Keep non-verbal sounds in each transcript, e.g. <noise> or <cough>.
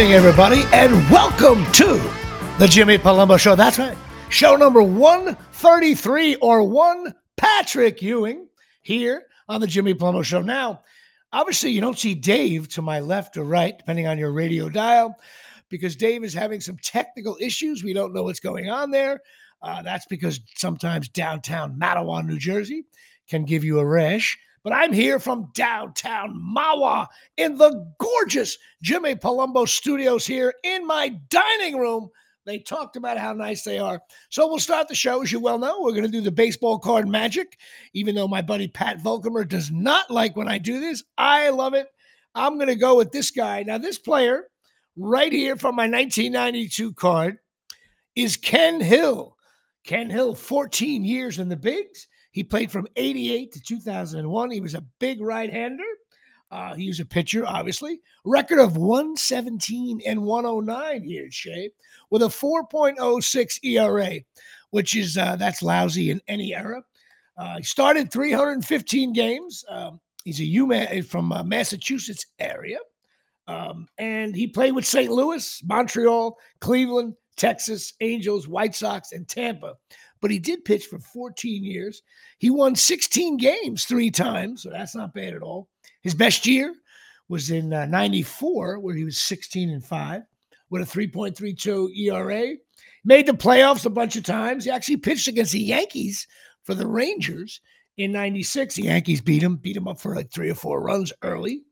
evening, everybody, and welcome to the Jimmy Palumbo Show. That's right, show number 133 or one Patrick Ewing here on the Jimmy Palumbo Show. Now, obviously, you don't see Dave to my left or right, depending on your radio dial, because Dave is having some technical issues. We don't know what's going on there. Uh, that's because sometimes downtown Matawan, New Jersey, can give you a rash. But I'm here from downtown Mahwah in the gorgeous Jimmy Palumbo studios here in my dining room. They talked about how nice they are. So we'll start the show. As you well know, we're going to do the baseball card magic. Even though my buddy Pat Volkamer does not like when I do this, I love it. I'm going to go with this guy. Now, this player right here from my 1992 card is Ken Hill. Ken Hill, 14 years in the bigs. He played from 88 to 2001. He was a big right hander. Uh, he was a pitcher, obviously. Record of 117 and 109 here, Shay, with a 4.06 ERA, which is uh, that's lousy in any era. Uh, he started 315 games. Um, he's a UMass from uh, Massachusetts area, um, and he played with St. Louis, Montreal, Cleveland, Texas, Angels, White Sox, and Tampa but he did pitch for 14 years. He won 16 games three times, so that's not bad at all. His best year was in uh, 94, where he was 16 and 5 with a 3.32 ERA. Made the playoffs a bunch of times. He actually pitched against the Yankees for the Rangers in 96. The Yankees beat him, beat him up for like three or four runs early.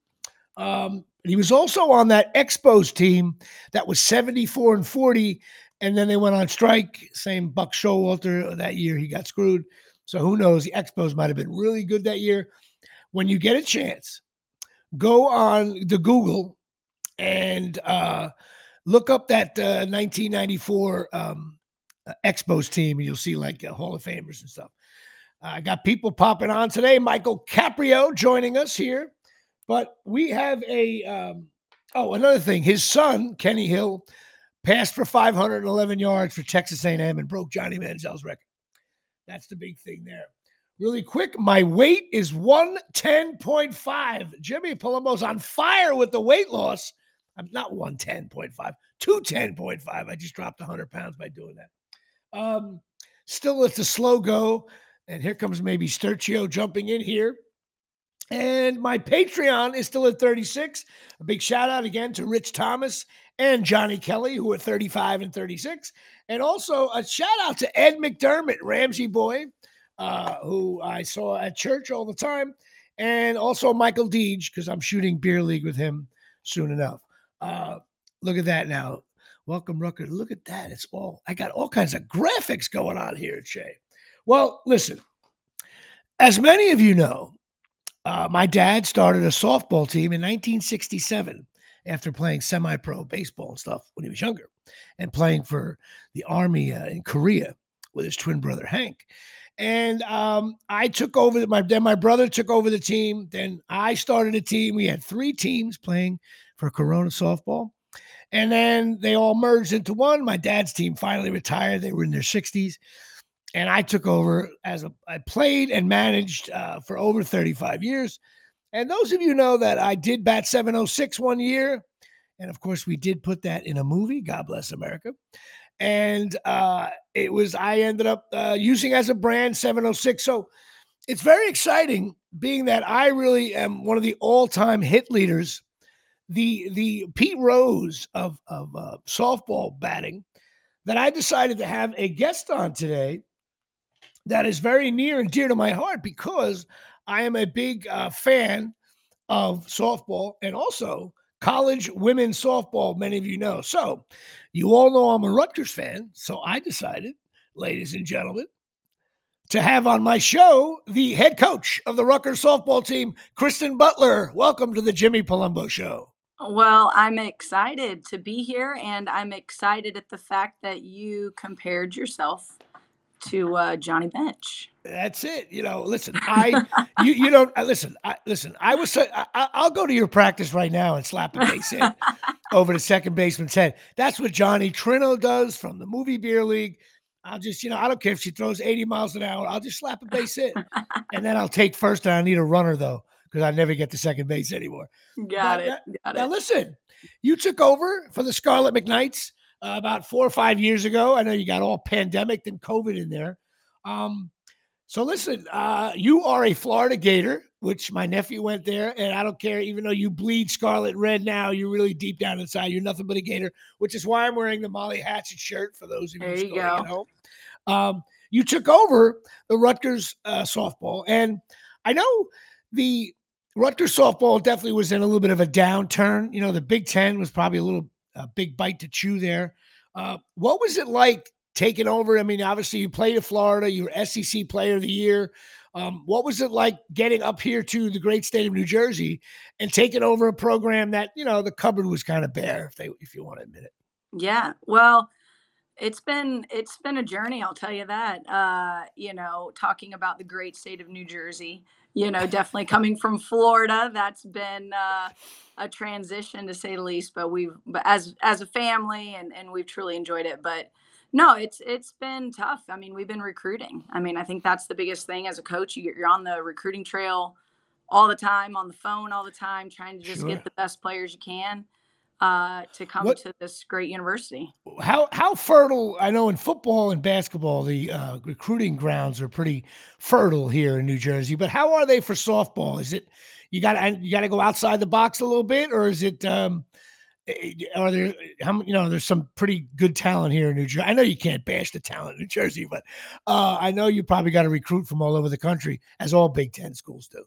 Um, he was also on that Expos team that was 74 and 40 and then they went on strike. Same Buck Showalter that year, he got screwed. So who knows? The Expos might have been really good that year. When you get a chance, go on the Google and uh, look up that uh, 1994 um, uh, Expos team, and you'll see like uh, Hall of Famers and stuff. I got people popping on today. Michael Caprio joining us here, but we have a um, oh another thing. His son Kenny Hill passed for 511 yards for Texas A&M and broke Johnny Manziel's record. That's the big thing there. Really quick, my weight is 110.5. Jimmy Palumbo's on fire with the weight loss. I'm not 110.5, 210.5. I just dropped 100 pounds by doing that. Um, still, it's a slow go. And here comes maybe Sturchio jumping in here. And my Patreon is still at 36. A big shout out again to Rich Thomas and Johnny Kelly, who are 35 and 36. And also a shout out to Ed McDermott, Ramsey boy, uh, who I saw at church all the time. And also Michael Deej, because I'm shooting beer league with him soon enough. Uh, look at that now. Welcome, Rucker. Look at that. It's all, I got all kinds of graphics going on here, Shay. Well, listen, as many of you know, uh, my dad started a softball team in 1967 after playing semi pro baseball and stuff when he was younger and playing for the Army uh, in Korea with his twin brother Hank. And um, I took over my then my brother took over the team. Then I started a team. We had three teams playing for Corona softball. And then they all merged into one. My dad's team finally retired. They were in their 60s. And I took over as a I played and managed uh, for over 35 years. And those of you know that I did bat 706 one year. And of course, we did put that in a movie, God Bless America. And uh, it was, I ended up uh, using as a brand 706. So it's very exciting being that I really am one of the all time hit leaders, the, the Pete Rose of, of uh, softball batting, that I decided to have a guest on today that is very near and dear to my heart because I am a big uh, fan of softball and also college women's softball, many of you know. So, you all know I'm a Rutgers fan. So, I decided, ladies and gentlemen, to have on my show the head coach of the Rutgers softball team, Kristen Butler. Welcome to the Jimmy Palumbo Show. Well, I'm excited to be here, and I'm excited at the fact that you compared yourself to uh, Johnny Bench. That's it. You know, listen, I, you, you don't uh, listen. I, listen, I was, I, I'll go to your practice right now and slap a base hit <laughs> over the second baseman's head. That's what Johnny Trino does from the movie Beer League. I'll just, you know, I don't care if she throws 80 miles an hour. I'll just slap a base hit, <laughs> and then I'll take first. And I need a runner though, because I never get to second base anymore. Got now, it. Got now it. Now listen, you took over for the Scarlet Knights uh, about four or five years ago. I know you got all pandemic and COVID in there. Um, so listen, uh, you are a Florida Gator, which my nephew went there, and I don't care. Even though you bleed scarlet red now, you're really deep down inside. You're nothing but a Gator, which is why I'm wearing the Molly Hatchet shirt. For those of you go. at home, um, you took over the Rutgers uh, softball, and I know the Rutgers softball definitely was in a little bit of a downturn. You know, the Big Ten was probably a little a big bite to chew there. Uh, what was it like taking over? I mean, obviously you played at Florida, you were SEC Player of the Year. Um, what was it like getting up here to the great state of New Jersey and taking over a program that you know the cupboard was kind of bare, if they if you want to admit it? Yeah. Well, it's been it's been a journey, I'll tell you that. Uh, you know, talking about the great state of New Jersey, you know, definitely coming from Florida, that's been uh, a transition to say the least, but we've but as as a family and and we've truly enjoyed it, but no, it's it's been tough. I mean, we've been recruiting. I mean, I think that's the biggest thing as a coach. You, you're on the recruiting trail all the time, on the phone all the time, trying to just Sure. get the best players you can uh, to come What- to this great university. How how fertile? I know in football and basketball, the uh, recruiting grounds are pretty fertile here in New Jersey. But how are they for softball? Is it you got you got to go outside the box a little bit, or is it? Um, eh, are there how you know? There's some pretty good talent here in New Jersey. I know you can't bash the talent in New Jersey, but uh, I know you probably got to recruit from all over the country, as all Big Ten schools do.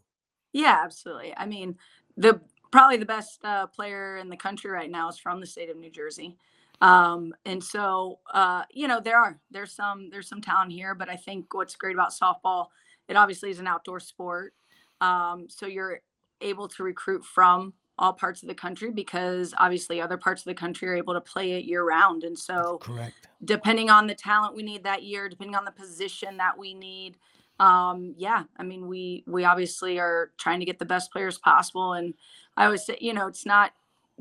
Yeah, absolutely. I mean, the probably the best uh, player in the country right now is from the state of New Jersey. Um, and so, uh, you know, there are there's some there's some talent here, but I think what's great about softball, it obviously is an outdoor sport. Um, so you're able to recruit from all parts of the country because obviously other parts of the country are able to play it year round. And so, Correct. depending on the talent we need that year, depending on the position that we need. Um, yeah, I mean, we we obviously are trying to get the best players possible, and I always say, you know, it's not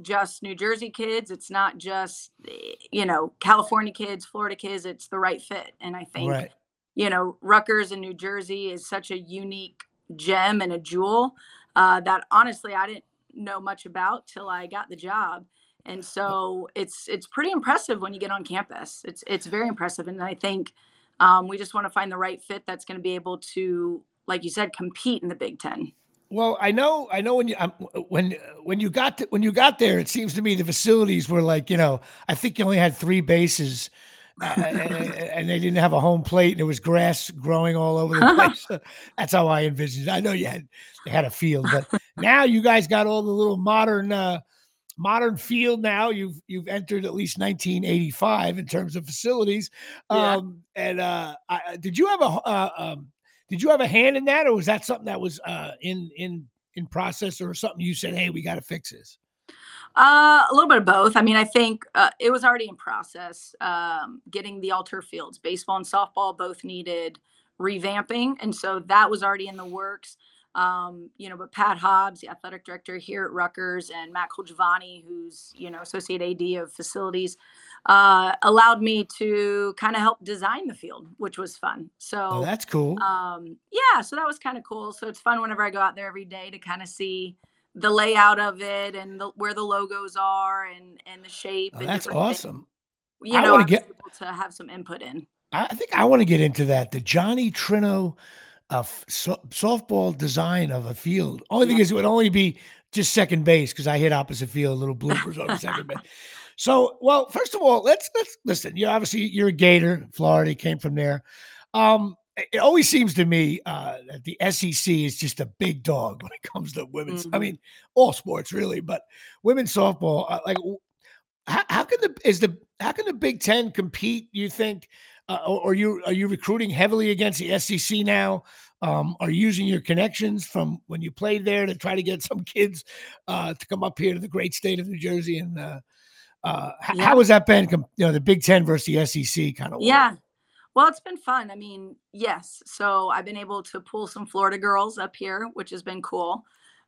just New Jersey kids, it's not just eh, you know California kids, Florida kids. It's the right fit, and I think Right. you know Rutgers in New Jersey is such a unique gem and a jewel uh, that honestly I didn't know much about till I got the job. And so it's it's pretty impressive when you get on campus. It's it's very impressive, and I think um, we just want to find the right fit that's going to be able to, like you said, compete in the Big Ten. Well, I know, I know when you um, when when you got to, when you got there, it seems to me the facilities were like you know, I think you only had three bases, uh, and, and they didn't have a home plate, and there was grass growing all over the <laughs> place. <laughs> That's how I envisioned. it. I know you had they had a field, but now you guys got all the little modern uh, modern field. Now you've you've entered at least 1985 in terms of facilities. Yeah. Um, and uh, I, did you have a uh, um, did you have a hand in that, or was that something that was uh, in in in process, or something you said, "Hey, we got to fix this"? Uh, a little bit of both. I mean, I think uh, it was already in process. Um, getting the altar fields, baseball and softball both needed revamping, and so that was already in the works. Um, you know, but Pat Hobbs, the athletic director here at Rutgers, and Matt Colgiovanni, who's you know associate AD of facilities, uh, allowed me to kind of help design the field, which was fun. So Oh, that's cool. um yeah so that was kind of cool so it's fun whenever i go out there every day to kind of see the layout of it and the, where the logos are and and the shape Oh, and that's different things. awesome. you I know i'm get- able to have some input in I I think I want to get into that. The Johnny Trino uh, f- so- softball design of a field. Only thing is, it would only be just second base because I hit opposite field, little bloopers on second base. So, well, first of all, let's let's listen. You obviously you're a Gator, Florida, came from there. Um, it always seems to me uh, that the SEC is just a big dog when it comes to women's. I Mhm. mean, all sports really, but women's softball. Uh, like, how, how can the is the how can the Big Ten compete? You think, uh, or, you are you recruiting heavily against the SEC now? Um, are you using your connections from when you played there to try to get <laughs> some kids uh, to come up here to the great state of New Jersey? And uh, uh, Yeah. how has that been? You know, the Big Ten versus the SEC kind of. yeah well it's been fun i mean yes so i've been able to pull some florida girls up here which has been cool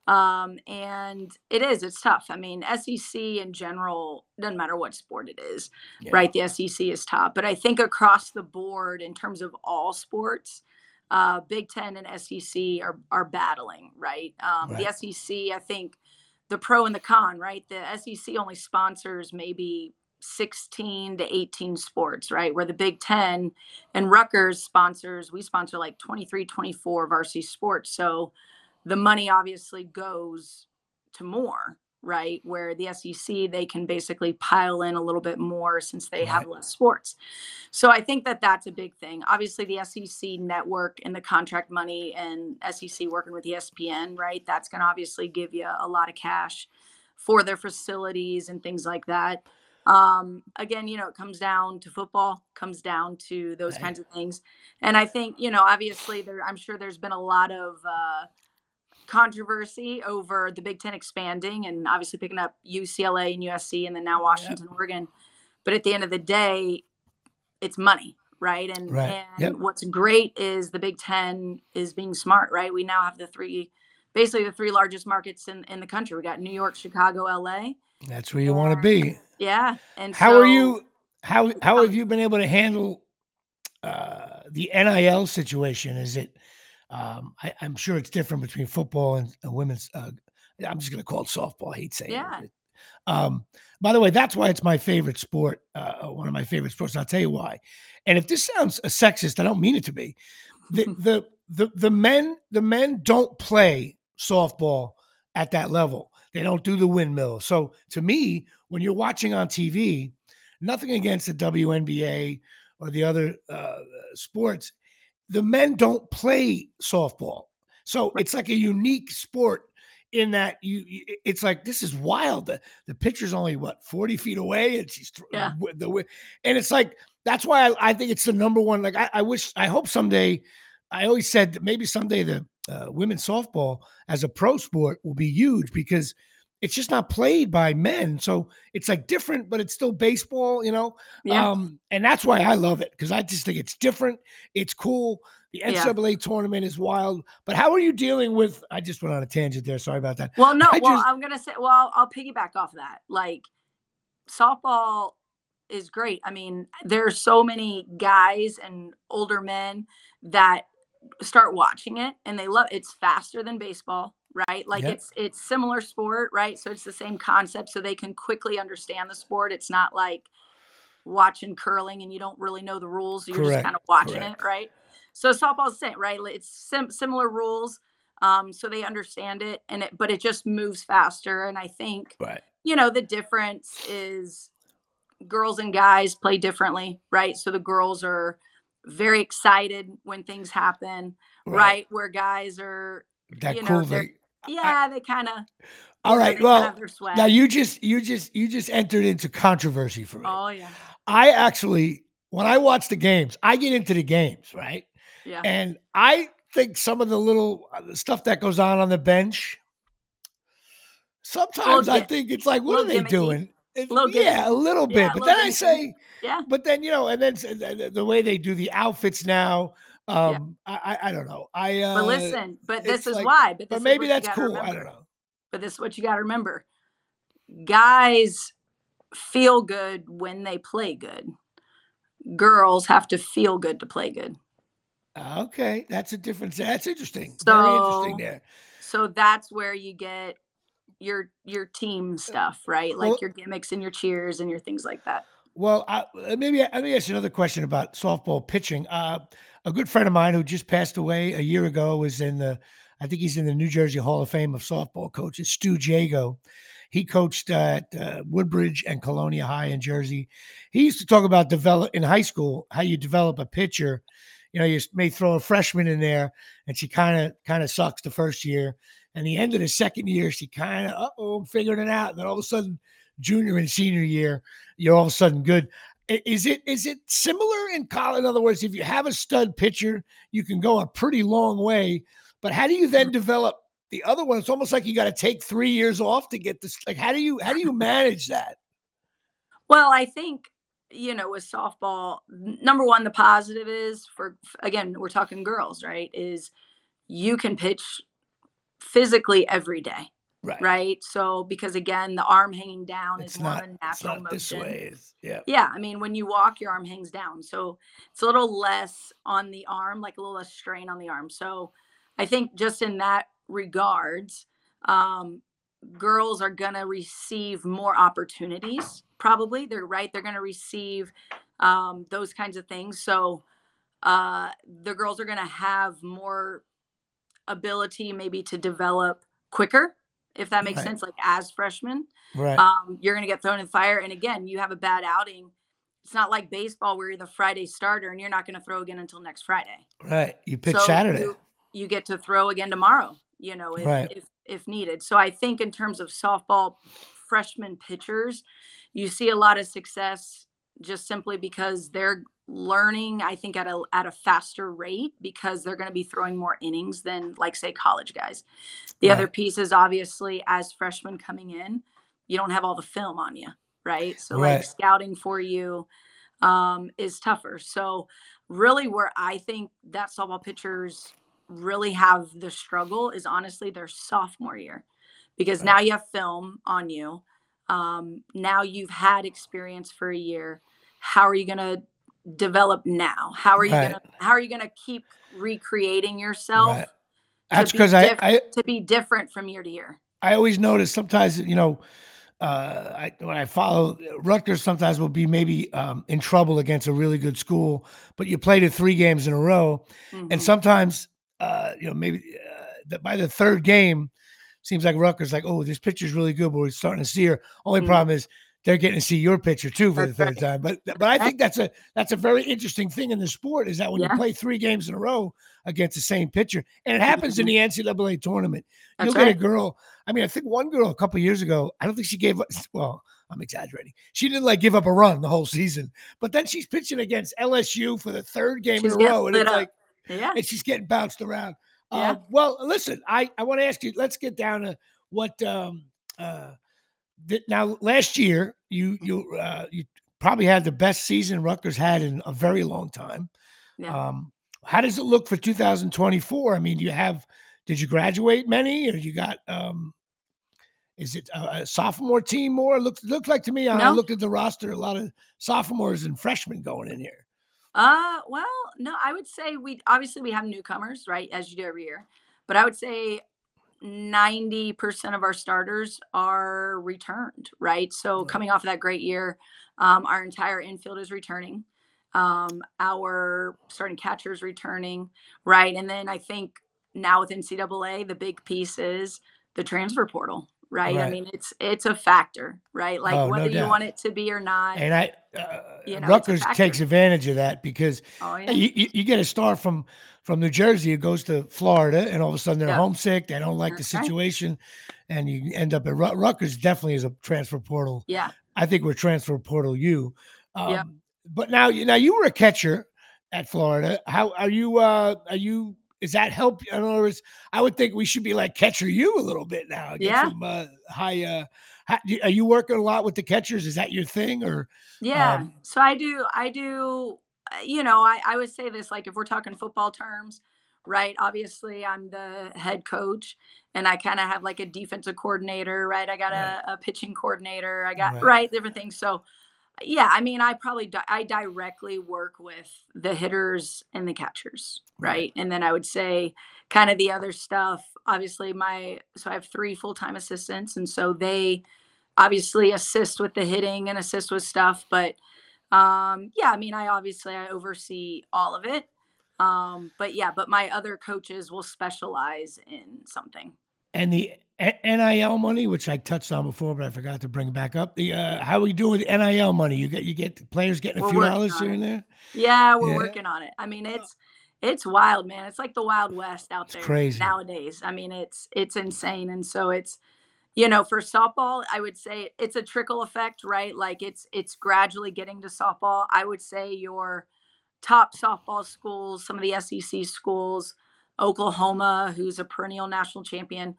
um and it is it's tough i mean sec in general doesn't matter what sport it is Yeah. right? The SEC is top, but I think across the board, in terms of all sports, uh, Big Ten and SEC are are battling, right? Um, Right. The SEC, I think the pro and the con, right? The SEC only sponsors maybe 16 to 18 sports, right? Where the Big 10 and Rutgers sponsors, we sponsor like 23, 24 varsity sports. So the money obviously goes to more, right? Where the SEC, they can basically pile in a little bit more since they have less sports. So I think that that's a big thing. Obviously, the SEC network and the contract money and SEC working with ESPN, right? That's going to obviously give you a lot of cash for their facilities and things like that. Um, again, you know, it comes down to football, comes down to those Right. kinds of things. And I think, you know, obviously there I'm sure there's been a lot of uh controversy over the Big Ten expanding and obviously picking up UCLA and USC and then now Washington, Oregon. But at the end of the day, it's money, right? And Right. and Yep. what's great is the Big Ten is being smart, right? We now have the three basically the three largest markets in, in the country. We got New York, Chicago, LA. That's where you want to be. Yeah. And How are you? How how have you been able to handle uh, the NIL situation? Is it? Um, I, I'm sure it's different between football and uh, women's. Uh, I'm just going to call it softball. I hate saying Yeah. it. Um, by the way, that's why it's my favorite sport. Uh, one of my favorite sports. And I'll tell you why. And if this sounds a sexist, I don't mean it to be. The <laughs> the the the men the men don't play softball at that level. They don't do the windmill. So to me, when you're watching on TV, nothing against the WNBA or the other uh, sports, the men don't play softball. So it's like a unique sport in that you, it's like this is wild. The, the pitcher's only what 40 feet away, and she's thr- Yeah. the and it's like that's why I, I think it's the number one. Like I, I wish, I hope someday. I always said that maybe someday the uh, women's softball as a pro sport will be huge because it's just not played by men. So it's like different, but it's still baseball, you know? Yeah. Um, and that's why I love it because I just think it's different. It's cool. The Yeah. NCAA tournament is wild. But how are you dealing with? I just went on a tangent there. Sorry about that. Well, no, I well, just- I'm gonna say, well, I'll piggyback off that. Like, softball is great. I mean, there's so many guys and older men that start watching it and they love it's faster than baseball, right? Like Yep. it's it's similar sport, right? So it's the same concept, so they can quickly understand the sport. It's not like watching curling and you don't really know the rules. You're just kind of watching correct. it, right? So softball's the same, right? It's sim- similar rules um, so they understand it and it but it just moves faster and i think Right. you know the difference is girls and guys play differently right so the girls are very excited when things happen right, where guys are That you know, cool they're- thing. Yeah they kind of All right. Well, now you just you just you just entered into controversy for me. oh yeah I actually when I watch the games, I get into the games, right? yeah And I think some of the little uh, stuff that goes on on the bench, sometimes I think it's like, what are they gimmicky. doing? Little yeah, a little bit. Yeah, but then I say, yeah but then you know, and then s- the, the- the way they do the outfits now, um, I, I I don't know. I uh, but listen but this is like- why but, this but maybe that's cool. I don't know. but this is what you got to remember guys feel good when they play good girls have to feel good to play good Okay, that's a difference. That's interesting. Very interesting So- there. so that's where you get your your team stuff right like well- your gimmicks and your cheers and your things like that Well, I, uh, maybe let me ask you another question about softball pitching. Uh, a good friend of mine who just passed away a year ago was in the, I think he's in the New Jersey Hall of Fame of softball coaches. Stu Jago. He coached at uh, Woodbridge and Colonia High in Jersey. He used to talk about develop in high school how you develop a pitcher. You know, you may throw a freshman in there, and she kind of kind of sucks the first year, and the end of the second year, she kind of oh, I'm figuring it out. And then all of a sudden, junior and senior year, you're all of a sudden good. Is it is it similar in college? In other words, if you have a stud pitcher, you can go a pretty long way. But how do you then mm-hmm. develop the other one? It's almost like you got to take three years off to get this. Like, how do you how do you <laughs> manage that? well i think you know with softball number one the positive is for again we're talking girls right is you can pitch physically every day Right. right so because again the arm hanging down It's is more not, of a natural not this motion way. It's, yeah. Yeah, I mean, when you walk, your arm hangs down. So it's a little less on the arm, like a little less strain on the arm. So I think just in that regards, um, girls are going to receive more opportunities probably they're right they're going to receive um, those kinds of things so uh, the girls are going to have more ability maybe to develop quicker if that makes Right. sense like as freshmen Right. um, you're going to get thrown in the fire and again you have a bad outing it's not like baseball where you're the friday starter and you're not going to throw again until next friday right. You pitch so Saturday. You, you get to throw again tomorrow, you know, if, Right. if if needed. So I think in terms of softball freshman pitchers, you see a lot of success just simply because they're learning, I think, at a at a faster rate because they're going to be throwing more innings than like say college guys. The other piece is obviously as freshmen coming in, you don't have all the film on you, right? So Right. like scouting for you um, is tougher. So really where I think that softball pitchers really have the struggle is honestly their sophomore year because Right. now you have film on you. Um, now you've had experience for a year. How are you going to develop now? How are you Right. to how are you going to keep recreating yourself Right. That's be because I, diff- I to be different from year to year? I always notice sometimes, you know, uh, I, when I follow Rutgers, sometimes will be maybe um, in trouble against a really good school, but you played it three games in a row, and Mhm. sometimes, uh, you know, maybe uh, by the third game, seems like Rutgers like, oh, this pitcher's really good, but we're starting to see her. Only Mhm. problem is they're getting to see your pitcher too for the third right. time. But but I think that's a that's a very interesting thing in the sport is that when Yeah. you play three games in a row against the same pitcher, and it happens in the NCAA tournament, That's you'll get a girl. I mean, I think one girl a couple years ago, I don't think she gave up. Well, I'm exaggerating. She didn't like give up a run the whole season, but then she's pitching against LSU for the third game She's in a row, and it's up. like, Yeah. and she's getting bounced around. Yeah. Uh, well, listen, I I want to ask you. Let's get down to what. Um, uh, th- now, last year, you you uh, you probably had the best season Rutgers had in a very long time. Yeah. Um, how does it look for 2024? I mean, do you have did you graduate many, or you got um, is it a, a sophomore team more? Looks looked like to me. I looked at the roster, a lot of sophomores and freshmen going in here. Uh, well, no, I would say we obviously we have newcomers, right, as you do every year. But I would say 90% of our starters are returned, right? So coming off of that great year, um, our entire infield is returning. Um, our starting catcher is returning, right? And then I think now with NCAA, the big piece is the transfer portal, right? I Right. mean, it's it's a factor, right? Like Oh, no whether you doubt. want it to be or not. And I, uh, You know, it's a Rutgers factor. takes advantage of that because oh yeah. you, you, you get a star from from New Jersey who goes to Florida, and all of a sudden they're Yeah. homesick. They don't like the That's right. situation, and you end up at Rut- Rutgers. Definitely is a transfer portal. Yeah. I think we're transfer portal you. Um, Yep. But now you now you were a catcher at Florida. How are you? Uh, are you? Is that help? In other words, I would think we should be like catcher you a little bit now. Yeah. Some, uh, high. Uh, how, are you working a lot with the catchers? Is that your thing or? Yeah. Um, so I do, I do, uh, you know, I, I would say this like if we're talking football terms, right? Obviously, I'm the head coach and I kind of have like a defensive coordinator, right? I got Right. a, a pitching coordinator, I got, Right. right, different things. So, yeah, I mean, I probably, di- I directly work with the hitters and the catchers, Right. And then I would say kind of the other stuff. Obviously, my, so I have three full time assistants. And so they, obviously assist with the hitting and assist with stuff but um yeah i mean i obviously i oversee all of it um but yeah but my other coaches will specialize in something and the NIL money, which I touched on before, but I forgot to bring it back up. The uh, how are we doing with NIL money? You get you get players getting a We're few dollars here and there. yeah we're Yeah. working on it i mean it's it's wild man it's like the wild west out It's there crazy. nowadays i mean it's it's insane and so it's you know for softball i would say it's a trickle effect right like it's it's gradually getting to softball i would say your top softball schools some of the sec schools oklahoma who's a perennial national champion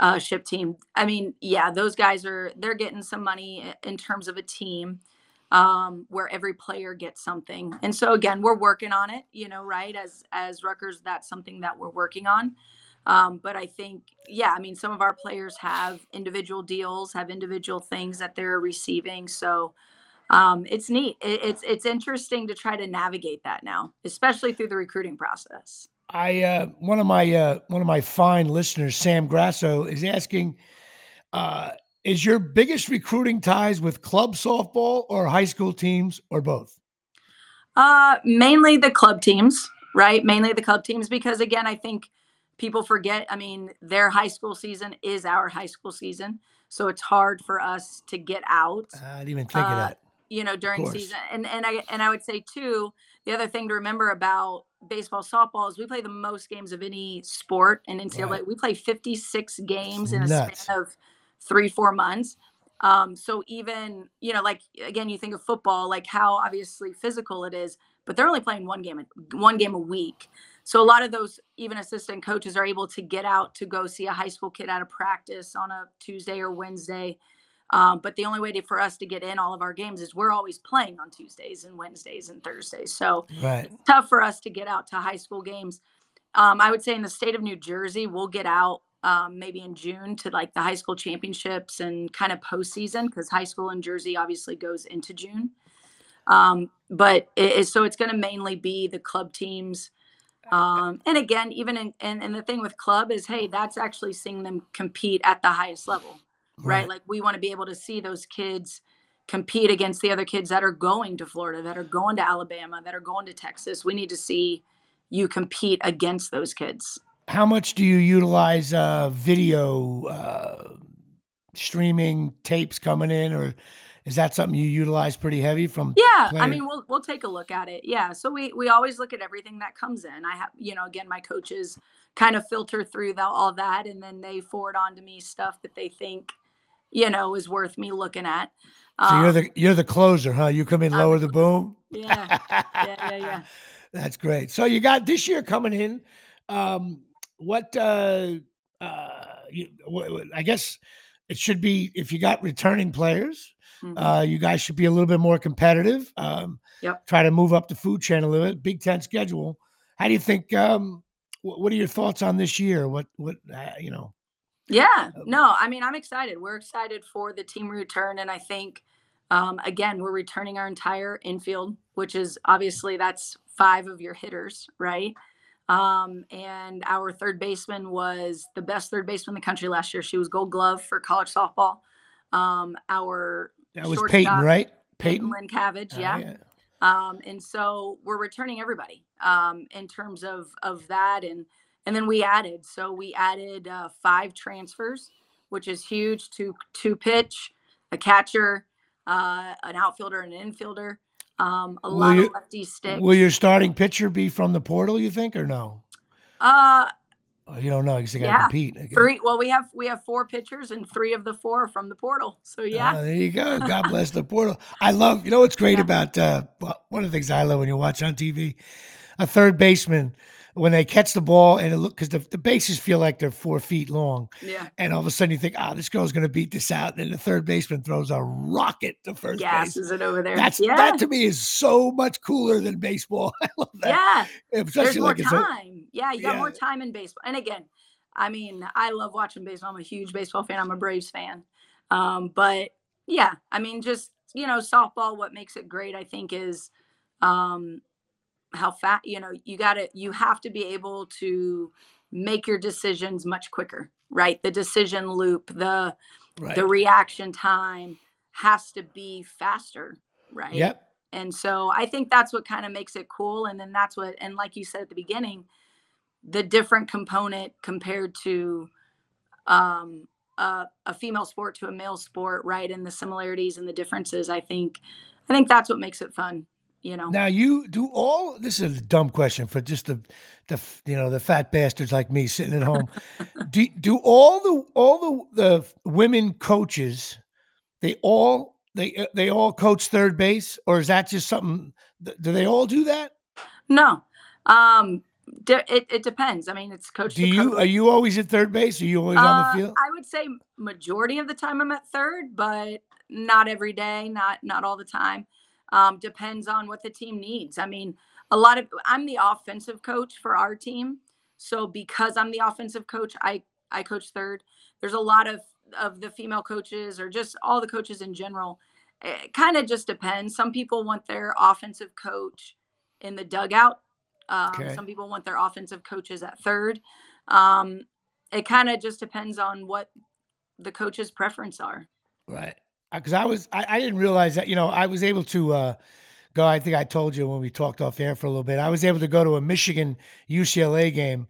uh, ship team i mean yeah those guys are they're getting some money in terms of a team um, where every player gets something and so again we're working on it you know right as as Rutgers that's something that we're working on um, but I think, yeah, I mean, some of our players have individual deals, have individual things that they're receiving. So um, it's neat. It, it's it's interesting to try to navigate that now, especially through the recruiting process. I uh, one of my uh, one of my fine listeners, Sam Grasso, is asking Uh, is your biggest recruiting ties with club softball or high school teams or both? Uh, mainly the club teams, right? Mainly the club teams because again, I think people forget. I mean, their high school season is our high school season, so it's hard for us to get out. I didn't even think uh, of that. You know, during season, and and I and I would say too, the other thing to remember about baseball, softball is we play the most games of any sport in NCAA. Right. We play 56 games in a Nuts. span of three, four months. Um, so even, you know, like again, you think of football, like how obviously physical it is, but they're only playing one game, one game a week. So a lot of those even assistant coaches are able to get out to go see a high school kid out of practice on a Tuesday or Wednesday. Um, but the only way to, for us to get in all of our games is we're always playing on Tuesdays and Wednesdays and Thursdays. So right. it's tough for us to get out to high school games. Um, I would say in the state of New Jersey, we'll get out um, maybe in June to like the high school championships and kind of postseason because high school in Jersey obviously goes into June. Um, but it is so it's going to mainly be the club teams. Um, and again, even in, and, and the thing with club is, hey, that's actually seeing them compete at the highest level, right? right? Like we want to be able to see those kids compete against the other kids that are going to Florida, that are going to Alabama, that are going to Texas. We need to see you compete against those kids how much do you utilize uh, video uh, streaming tapes coming in, or is that something you utilize pretty heavy from? Yeah? I mean, we'll we'll take a look at it. Yeah, so we we always look at everything that comes in. I have, you know, again, my coaches kind of filter through the, all that, and then they forward on to me stuff that they think, you know, is worth me looking at. So um, you're the you're the closer, huh? You come in, lower the boom. Yeah, yeah, yeah, yeah. <laughs> That's great. So you got this year coming in. Um, what uh, uh, you, I guess it should be if you got returning players, mm-hmm. uh, you guys should be a little bit more competitive. Um, yep. Try to move up the food chain a little bit. Big Ten schedule. How do you think? Um, what, what are your thoughts on this year? What what uh, you know? Yeah, uh, no, I mean I'm excited. We're excited for the team return, and I think um, again we're returning our entire infield, which is obviously that's five of your hitters, right? Um, and our third baseman was the best third baseman in the country last year. She was Gold Glove for college softball. Um, our that was Peyton, right? Peyton, Lynn Cabbage, yeah. yeah. Um, and so we're returning everybody um, in terms of of that, and and then we added. So we added uh, five transfers, which is huge. To two pitch, a catcher, uh, an outfielder, and an infielder. Um, a will lot you, of lefty sticks. Will your starting pitcher be from the portal? You think or no? Uh, oh, you don't know because they got to yeah. compete. Three. Well, we have we have four pitchers, and three of the four are from the portal. So yeah. Uh, there you go. <laughs> God bless the portal. I love. You know what's great yeah. about uh, one of the things I love when you watch on TV, a third baseman when they catch the ball and it look because the, the bases feel like they're four feet long. Yeah. And all of a sudden you think, oh, this girl's gonna beat this out. And then the third baseman throws a rocket to first Gasses base. it over there. That's yeah. that to me is so much cooler than baseball. <laughs> I love that. Yeah. Especially There's like more time. A, yeah, you got yeah. more time in baseball. And again, I mean, I love watching baseball. I'm a huge baseball fan. I'm a Braves fan. Um, but yeah, I mean, just you know, softball, what makes it great, I think, is um, how fat you know you got to you have to be able to make your decisions much quicker right? The decision loop the right. the reaction time has to be faster right? Yep. And so i think that's what kind of makes it cool and then that's what and like you said at the beginning the different component compared to um a, a female sport to a male sport right? And the similarities and the differences i think i think that's what makes it fun you know. Now you do all. This is a dumb question for just the, the you know the fat bastards like me sitting at home. <laughs> do do all the all the the women coaches? They all they they all coach third base, or is that just something? Do they all do that? No. Um, it, it depends. I mean, it's coach. Do you coach. are you always at third base? Are you always uh, on the uh, field? I would say majority of the time I'm at third, but not every day, not not all the time. Um, depends on what the team needs. I mean, a lot of I'm the offensive coach for our team. So because I'm the offensive coach, I I coach third. There's a lot of of the female coaches or just all the coaches in general. It kind of just depends. Some people want their offensive coach in the dugout. Um, okay. Some people want their offensive coaches at third. Um, it kind of just depends on what the coach's preference are. Right. Because I was, I, I didn't realize that, you know, I was able to uh, go. I think I told you when we talked off air for a little bit. I was able to go to a Michigan UCLA game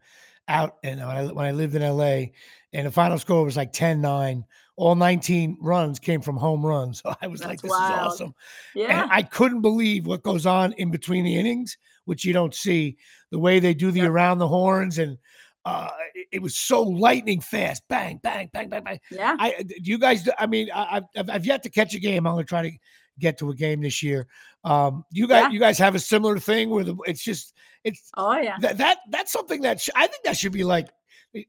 out and when I, when I lived in LA, and the final score was like 10 9. All 19 runs came from home runs. <laughs> So I was like, this wild. is awesome. Yeah. And I couldn't believe what goes on in between the innings, which you don't see. The way they do the around the horns, and uh, it, it was so lightning fast. Bang, bang, bang, bang, bang. yeah. I, do you guys, I mean, I, I've- I've, yet to catch a game. I'm going to try to get to a game this year. Um, you guys, Yeah. you guys have a similar thing where the, it's just, it's Oh yeah. that, that, that's something that sh- I think that should be like,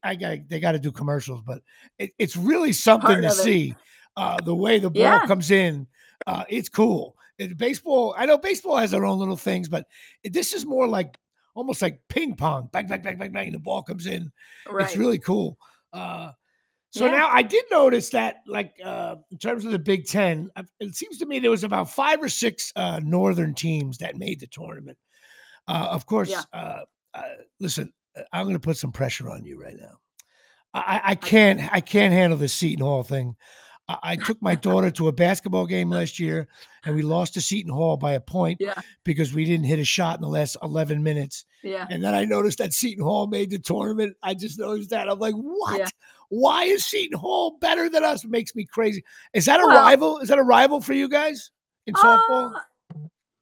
I got, they got to do commercials, but it, it's really something Part to see. Uh, the way the ball Yeah. comes in, uh, it's cool. And baseball, I know baseball has their own little things, but this is more like almost like ping pong. Bang, bang, bang, bang, bang. The ball comes in. Right. It's really cool. Uh, so Yeah. now I did notice that, like uh, in terms of the Big Ten, it seems to me there was about five or six uh, northern teams that made the tournament. Uh, of course, Yeah. uh, uh, listen, uh, I'm going to put some pressure on you right now. I, I- I can't, I can't handle this Seton Hall thing. I, took my daughter to a basketball game last year, and we lost to Seton Hall by a point Yeah. because we didn't hit a shot in the last 11 minutes. Yeah. And then I noticed that Seton Hall made the tournament. I just noticed that. I'm like, what? Yeah. Why is Seton Hall better than us? It makes me crazy. Is that a Well- rival? Is that a rival for you guys in softball? Uh,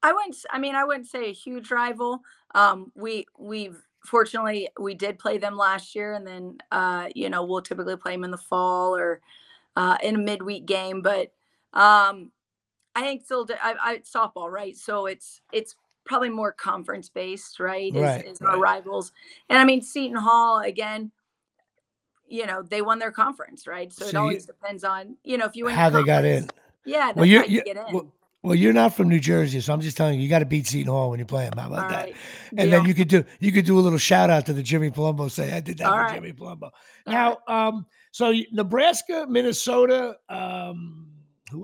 I wouldn't. I mean, I wouldn't say a huge rival. Um, we we've fortunately we did play them last year, and then uh, you know we'll typically play them in the fall or uh, in a midweek game. But um, I think still I, I softball, right? So it's it's probably more conference based, right? Is, Right, is our right. rivals, and I mean Seton Hall again. You know they won their conference, right? So, So it you- always depends on you know if you win How they got in? Yeah, that's Well, you, how you you get in. well, well, you're not from New Jersey, so I'm just telling you, you got to beat Seton Hall when you play them. How about All that? right. And deal. then you could do you could do a little shout out to the Jimmy Palumbo. Say I did that All for right. Jimmy Palumbo. All Now, um, so Nebraska, Minnesota, um,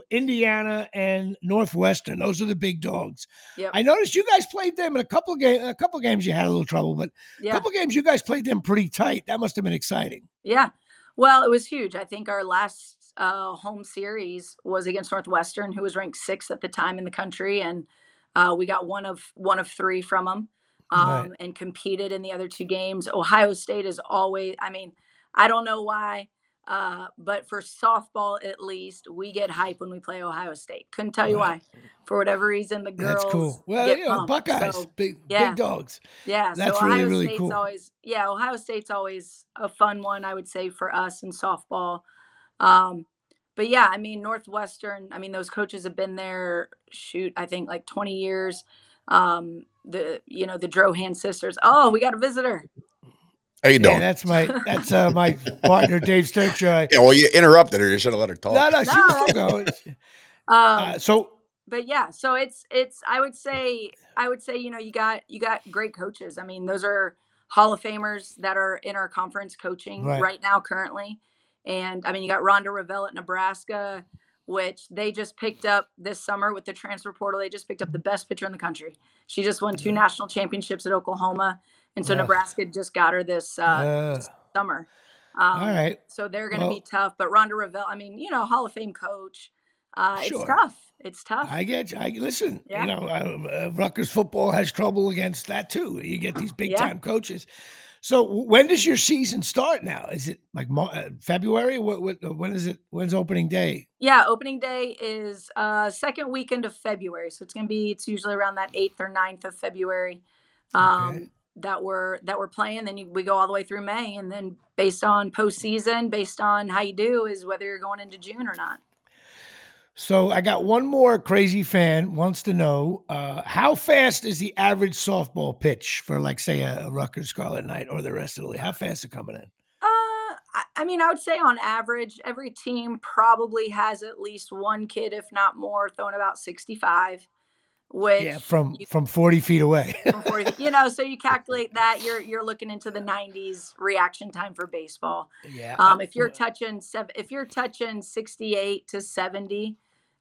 Indiana, and Northwestern. Those are the big dogs. Yep. I noticed you guys played them in a couple of games. A couple of games you had a little trouble, but a couple games you guys played them pretty tight. That must have been exciting. Yeah. Well, it was huge. I think our last uh, home series was against Northwestern, who was ranked sixth at the time in the country, and uh, we got one of one of three from them, um, Right. and competed in the other two games. Ohio State is always. I mean, I don't know why, uh, but for softball at least, we get hype when we play Ohio State. Couldn't tell you why. For whatever reason, the girls. That's cool. Well, get you know, pumped. Buckeyes, So, big yeah. big dogs. yeah, That's so really, Ohio really State's cool. always yeah, Ohio State's always a fun one, I would say, for us in softball. Um, but yeah, I mean Northwestern, I mean those coaches have been there, shoot, I think like 20 years. Um, the you know, the Drohan sisters. Oh, we got a visitor. How you Yeah, that's my that's uh, my partner Dave Sturchio. Yeah, well, you interrupted her. You should have let her talk. No, no, she's No, still going. <laughs> Um, Uh, so but yeah so it's it's i would say i would say you know you got you got great coaches i mean those are hall of famers that are in our conference coaching Right. right, now currently and i mean you got rhonda revelle at nebraska which they just picked up this summer with the transfer portal they just picked up the best pitcher in the country she just won two national championships at oklahoma and so Ugh. nebraska just got her this uh, uh, summer um, all right. so they're going to Well- be tough but rhonda revelle i mean you know hall of fame coach uh, Sure. it's tough it's tough I get you. I listen. Yeah. You know, uh, uh, Rutgers football has trouble against that too. You get these big Yeah. time coaches. So w- when does your season start now? Is it like Mar- uh, February? What, what? uh, When is it? When's opening day? Yeah, opening day is uh second weekend of February. So it's gonna be it's usually around that eighth or 9th of February. Um Okay. That we're that we're playing. Then you, we go all the way through May. And then based on postseason, based on how you do, is whether you're going into June or not. So I got one more crazy fan wants to know uh, how fast is the average softball pitch for, like, say, a, a Rutgers Scarlet Knight or the rest of the league? How fast is it coming in? Uh I, I mean, I would say on average, every team probably has at least one kid, if not more, throwing about 65. Which Yeah, from you- from forty feet away. <laughs> from 40 you know, so you calculate that you're you're looking into the 90s reaction time for baseball. yeah. Um, if you're touching seven, if you're touching 68 to 70,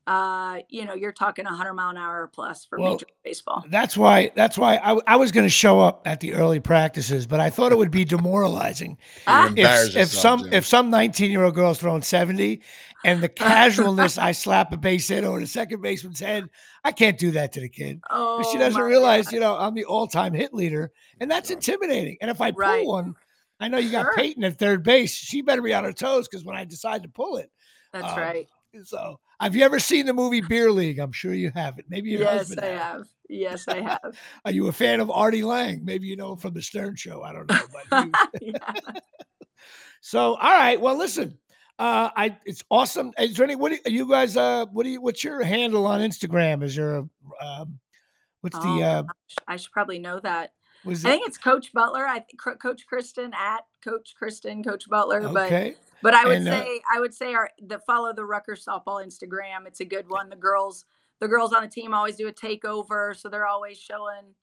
uh, you know, you're talking 100 mile an hour plus for Well, Major League Baseball. That's why. That's why I, I was going to show up at the early practices, but I thought it would be demoralizing <laughs> Ah, if, if some Jim. if some 19 year old girl's throwing 70 and the <laughs> casualness I slap a base hit over the second baseman's head, I can't do that to the kid. oh, she doesn't realize, God. you know, I'm the all time hit leader, and that's intimidating. And if I pull Right. one, I know you got Sure. Peyton at third base. She better be on her toes because when I decide to pull it. That's um, right. So, have you ever seen the movie Beer League? I'm sure you haven't. Maybe your Yes, husband. I has. have. Yes, I have. <laughs> Are you a fan of Artie Lange? Maybe you know him from the Stern Show. I don't know. <laughs> Yeah. <laughs> so, all right. Well, listen. Uh, I it's awesome. Is there any? What do you, you guys? Uh, what do you? What's your handle on Instagram? Is a? Um, what's Oh, the? Uh, I should probably know that. was I it? think it's Coach Butler. I think Coach Kristen at Coach Kristen, Coach Butler. Okay. but I would And, uh, say I would say our the follow the Rutgers softball Instagram. It's a good one. The girls the girls on the team always do a takeover, so they're always showing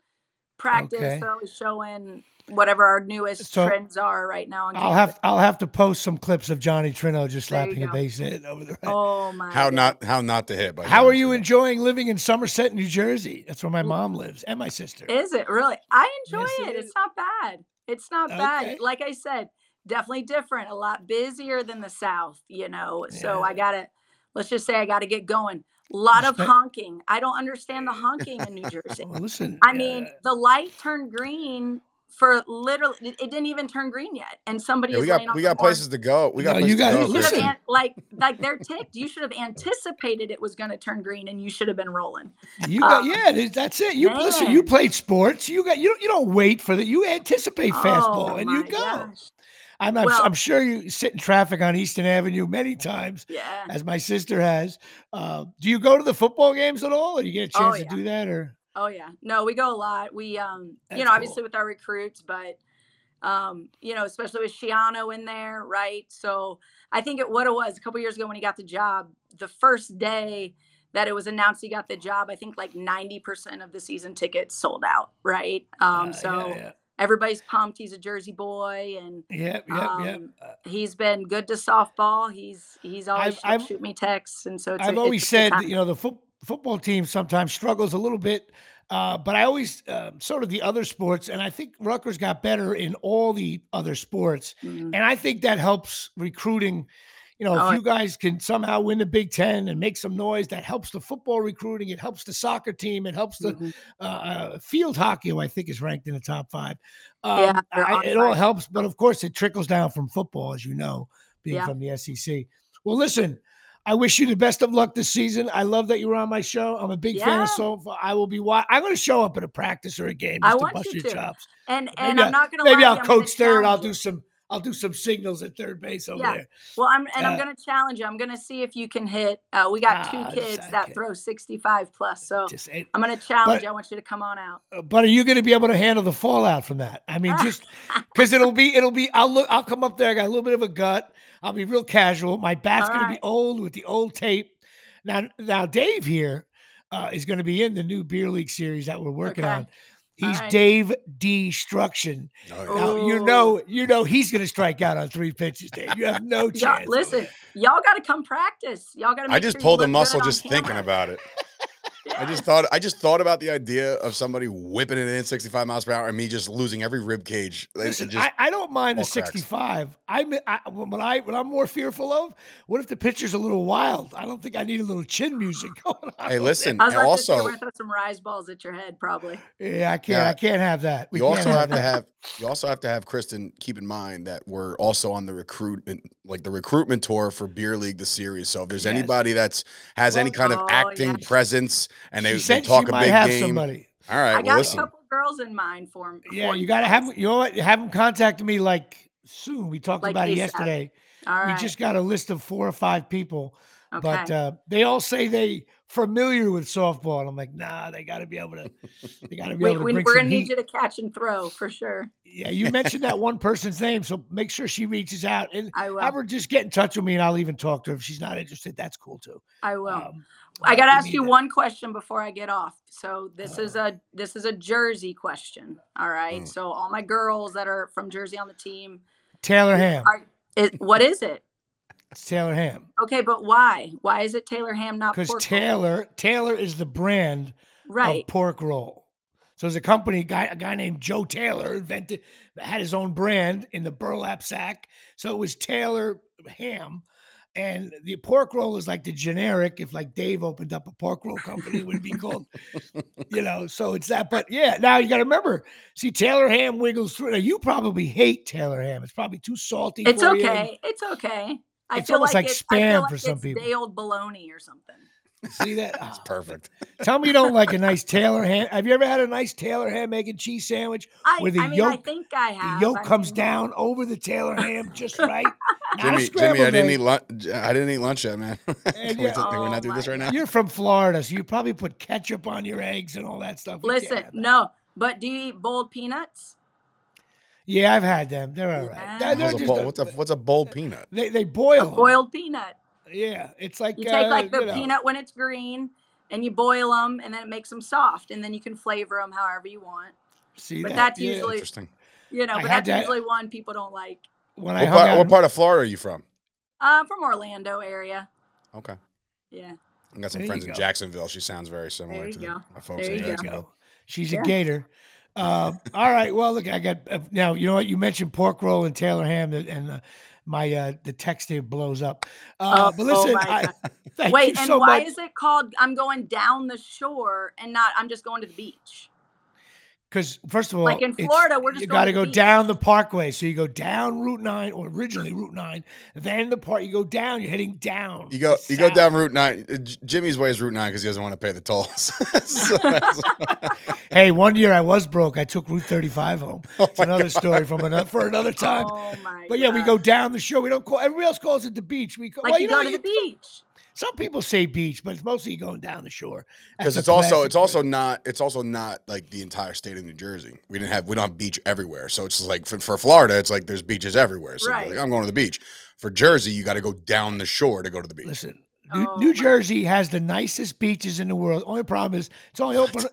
practice. Okay. They're always showing whatever our newest So, trends are right now. I'll campus. have I'll have to post some clips of Johnny Trino just There slapping a base hit over the. Oh my! how God. not how not to hit? By How are you Trino. enjoying living in Somerset, New Jersey? That's where my mom lives and my sister. Is it really? I enjoy Yes, it it. is. It's not bad. It's not Okay. bad. Like I said, definitely different. A lot busier than the South, you know. So I got to, let's just say I got to get going. A lot of honking. I don't understand the honking in New Jersey. Well, listen, I mean, uh, the light turned green for literally, it it didn't even turn green yet. And somebody Yeah, is we got on we got places to go. We got No, you to gotta go. You should have listen. an- like like they're ticked. You should have anticipated it was going to turn green, and you should have been rolling. you got uh, yeah, that's it. You listen. You played sports. You got you don't you don't wait for that. You anticipate fastball Oh, and you go. gosh. I'm I'm, Well- I'm sure you sit in traffic on Easton Avenue many times, Yeah. as my sister has. Uh, do you go to the football games at all, or do you get a Oh, chance yeah. to do that? Or Oh yeah. No, we go a lot. We um That's you know, obviously cool. with our recruits, but um, you know, especially with Schiano in there, right? So I think it what it was a couple years ago when he got the job, the first day that it was announced he got the job, I think like 90% of the season tickets sold out, right? Um, Uh, so yeah, everybody's pumped. He's a Jersey boy and yeah, yeah, yeah. um, Uh, he's been good to softball. He's he's always I've- I've- shoot me texts. And so it's I've a, always said, you know, the foot football team sometimes struggles a little bit, uh, but I always uh, sort of the other sports, and I think Rutgers got better in all the other sports, Mhm. and I think that helps recruiting. You know, Oh, if you guys can somehow win the Big Ten and make some noise, that helps the football recruiting. It helps the soccer team. It helps the Mhm. uh, uh, field hockey, who I think is ranked in the top five. Um, Yeah, I- it all helps, but of course, it trickles down from football, as you know, being Yeah. from the SEC. Well, listen, I wish you the best of luck this season. I love that you were on my show. I'm a big fan Yeah. of Sofa. I will be. Wa- I'm going to show up at a practice or a game I to bust you your to. chops. And Maybe and I'm not gonna Maybe lie, I'll coach there third. I'll do some. I'll do some signals at third base over Yeah. there. Well, I'm and Uh, I'm gonna challenge you. I'm gonna see if you can hit. Uh, we got two Ah, kids that okay. throw 65 plus, so Just, it- I'm gonna challenge. but- you. I want you to come on out. uh, but are you going to be able to handle the fallout from that? I mean, just <laughs> because it'll be, it'll be. I'll look. I'll come up there. I got a little bit of a gut. I'll be real casual. My bat's going to be old with the old tape. Now, now Dave here uh, is going to be in the new beer league series that we're working Okay. on. He's right. Dave Destruction. Oh, yeah. Now you know, you know he's going to strike out on three pitches, Dave. You have no <laughs> Y'all, chance. listen, y'all got to come practice. Y'all got to. I just pulled a muscle just thinking about it. I just thought I just thought about the idea of somebody whipping it in 65 miles per hour and me just losing every rib cage. Listen, just, I, I don't mind the all cracks. 65. I'm I, what I what I'm more fearful of. What if the pitcher's a little wild? I don't think I need a little chin music <laughs> going on. hey, listen. I was and about say, also, gonna throw some rise balls at your head, probably. Yeah, I can't. I can't have that. We you also have to have you also have to have Kristen keep in mind that we're also on the recruitment like the recruitment tour for Beer League the series. So if there's Yes. anybody that's has any kind of Oh, acting yeah. presence and they, She they said talk she a might big have game. somebody. All right, I well got a couple girls in mind for him. Yeah, you got to have. You know what? Have them contact me like soon. We talked Like about it yesterday. All We just got a list of four or five people, okay. but uh, they all say they familiar with softball. And I'm like, nah, they got to be able to. They got to be we, able to bring we're gonna need heat. you to catch and throw for sure. Yeah, you mentioned that one person's name, so make sure she reaches out and I will. have her just get in touch with me, and I'll even talk to her if she's not interested. That's cool too. I will. Um, I got to ask you that. one question before I get off. So this is Uh-oh. a this is a Jersey question. All right. Mm. So all my girls that are from Jersey on the team, Taylor Ham. are it, what is it? It's Taylor Ham. Okay, but why? Why is it Taylor ham not Because pork roll? Taylor Taylor is the brand Right. of pork roll. So there's a company guy, a guy named Joe Taylor invented had his own brand in the burlap sack. So it was Taylor ham. And the pork roll is like the generic. If like Dave opened up a pork roll company, it would be called, <laughs> you know. So it's that. But yeah, now you got to remember. See, Taylor ham wiggles through. Now you probably hate Taylor ham. It's probably too salty. It's for you. okay. It's okay. I It's feel almost like it's, I feel spam for like some it's people. Day old bologna or something. See that? <laughs> It's Ah. perfect. Tell me you don't like a nice Taylor ham. Have you ever had a nice Taylor ham egg and cheese sandwich? I, Where the I mean, I think I have. The yolk I comes mean, down over the Taylor ham <laughs> just right. Jimmy, Jimmy, I didn't egg. eat lunch. I didn't eat lunch yet, man. <laughs> Can we, yeah- t- can we Oh not do this right now? You're from Florida, so you probably put ketchup on your eggs and all that stuff. Listen, no, but do you eat boiled peanuts? Yeah, I've had them. They're all right. Yeah. They're- they're What's a, bowl, a- what's, a, what's a bowl peanut? they they A boil 'em. boiled peanut. Yeah, it's like You uh, take like the you know, peanut when it's green and you boil them and then it makes them soft and then you can flavor them however you want. See but that? that's Yeah. usually- Interesting. You know, but that's that- usually one people don't like. when What hung part, out. what part of Florida are you from? Uh, from Orlando area. Okay. Yeah. I got some There friends in. Jacksonville. She sounds very similar you to the, go. my folks There in you There go. you Jacksonville. go. She's Yeah. a gator. Uh, all right. Well, look, I got uh, now. You know what? You mentioned pork roll and Taylor ham, and- and uh, my uh, the text here blows up. Uh, Oh, but oh listen, my I, <laughs> Wait, and so why much. is it called I'm going down the shore and not I'm just going to the beach? Because first of all, Like in Florida, we're just you got to to go beach. down the Parkway. So you go down Route Nine, or originally Route Nine, then the part you go down. You're heading down. You go, you go down Route Nine. uh, Jimmy's way is Route Nine because he doesn't want to pay the tolls. <laughs> So that's- <laughs> <laughs> Hey, one year I was broke. I took Route 35 home. Oh It's my another God. story from another for another time. Oh my But yeah, we go down the shore. We don't call. Everybody else calls it the beach. We call. like well, you, you know, go to you- the beach. Some people say beach, but it's mostly going down the shore. because it's also it's also not it's also not like the entire state of New Jersey. We didn't have we don't have beach everywhere, so it's like for, for Florida, it's like there's beaches everywhere. So Right. like I'm going to the beach. For Jersey, you got to go down the shore to go to the beach. Listen, New, Oh New Jersey has the nicest beaches in the world. Only problem is it's only open.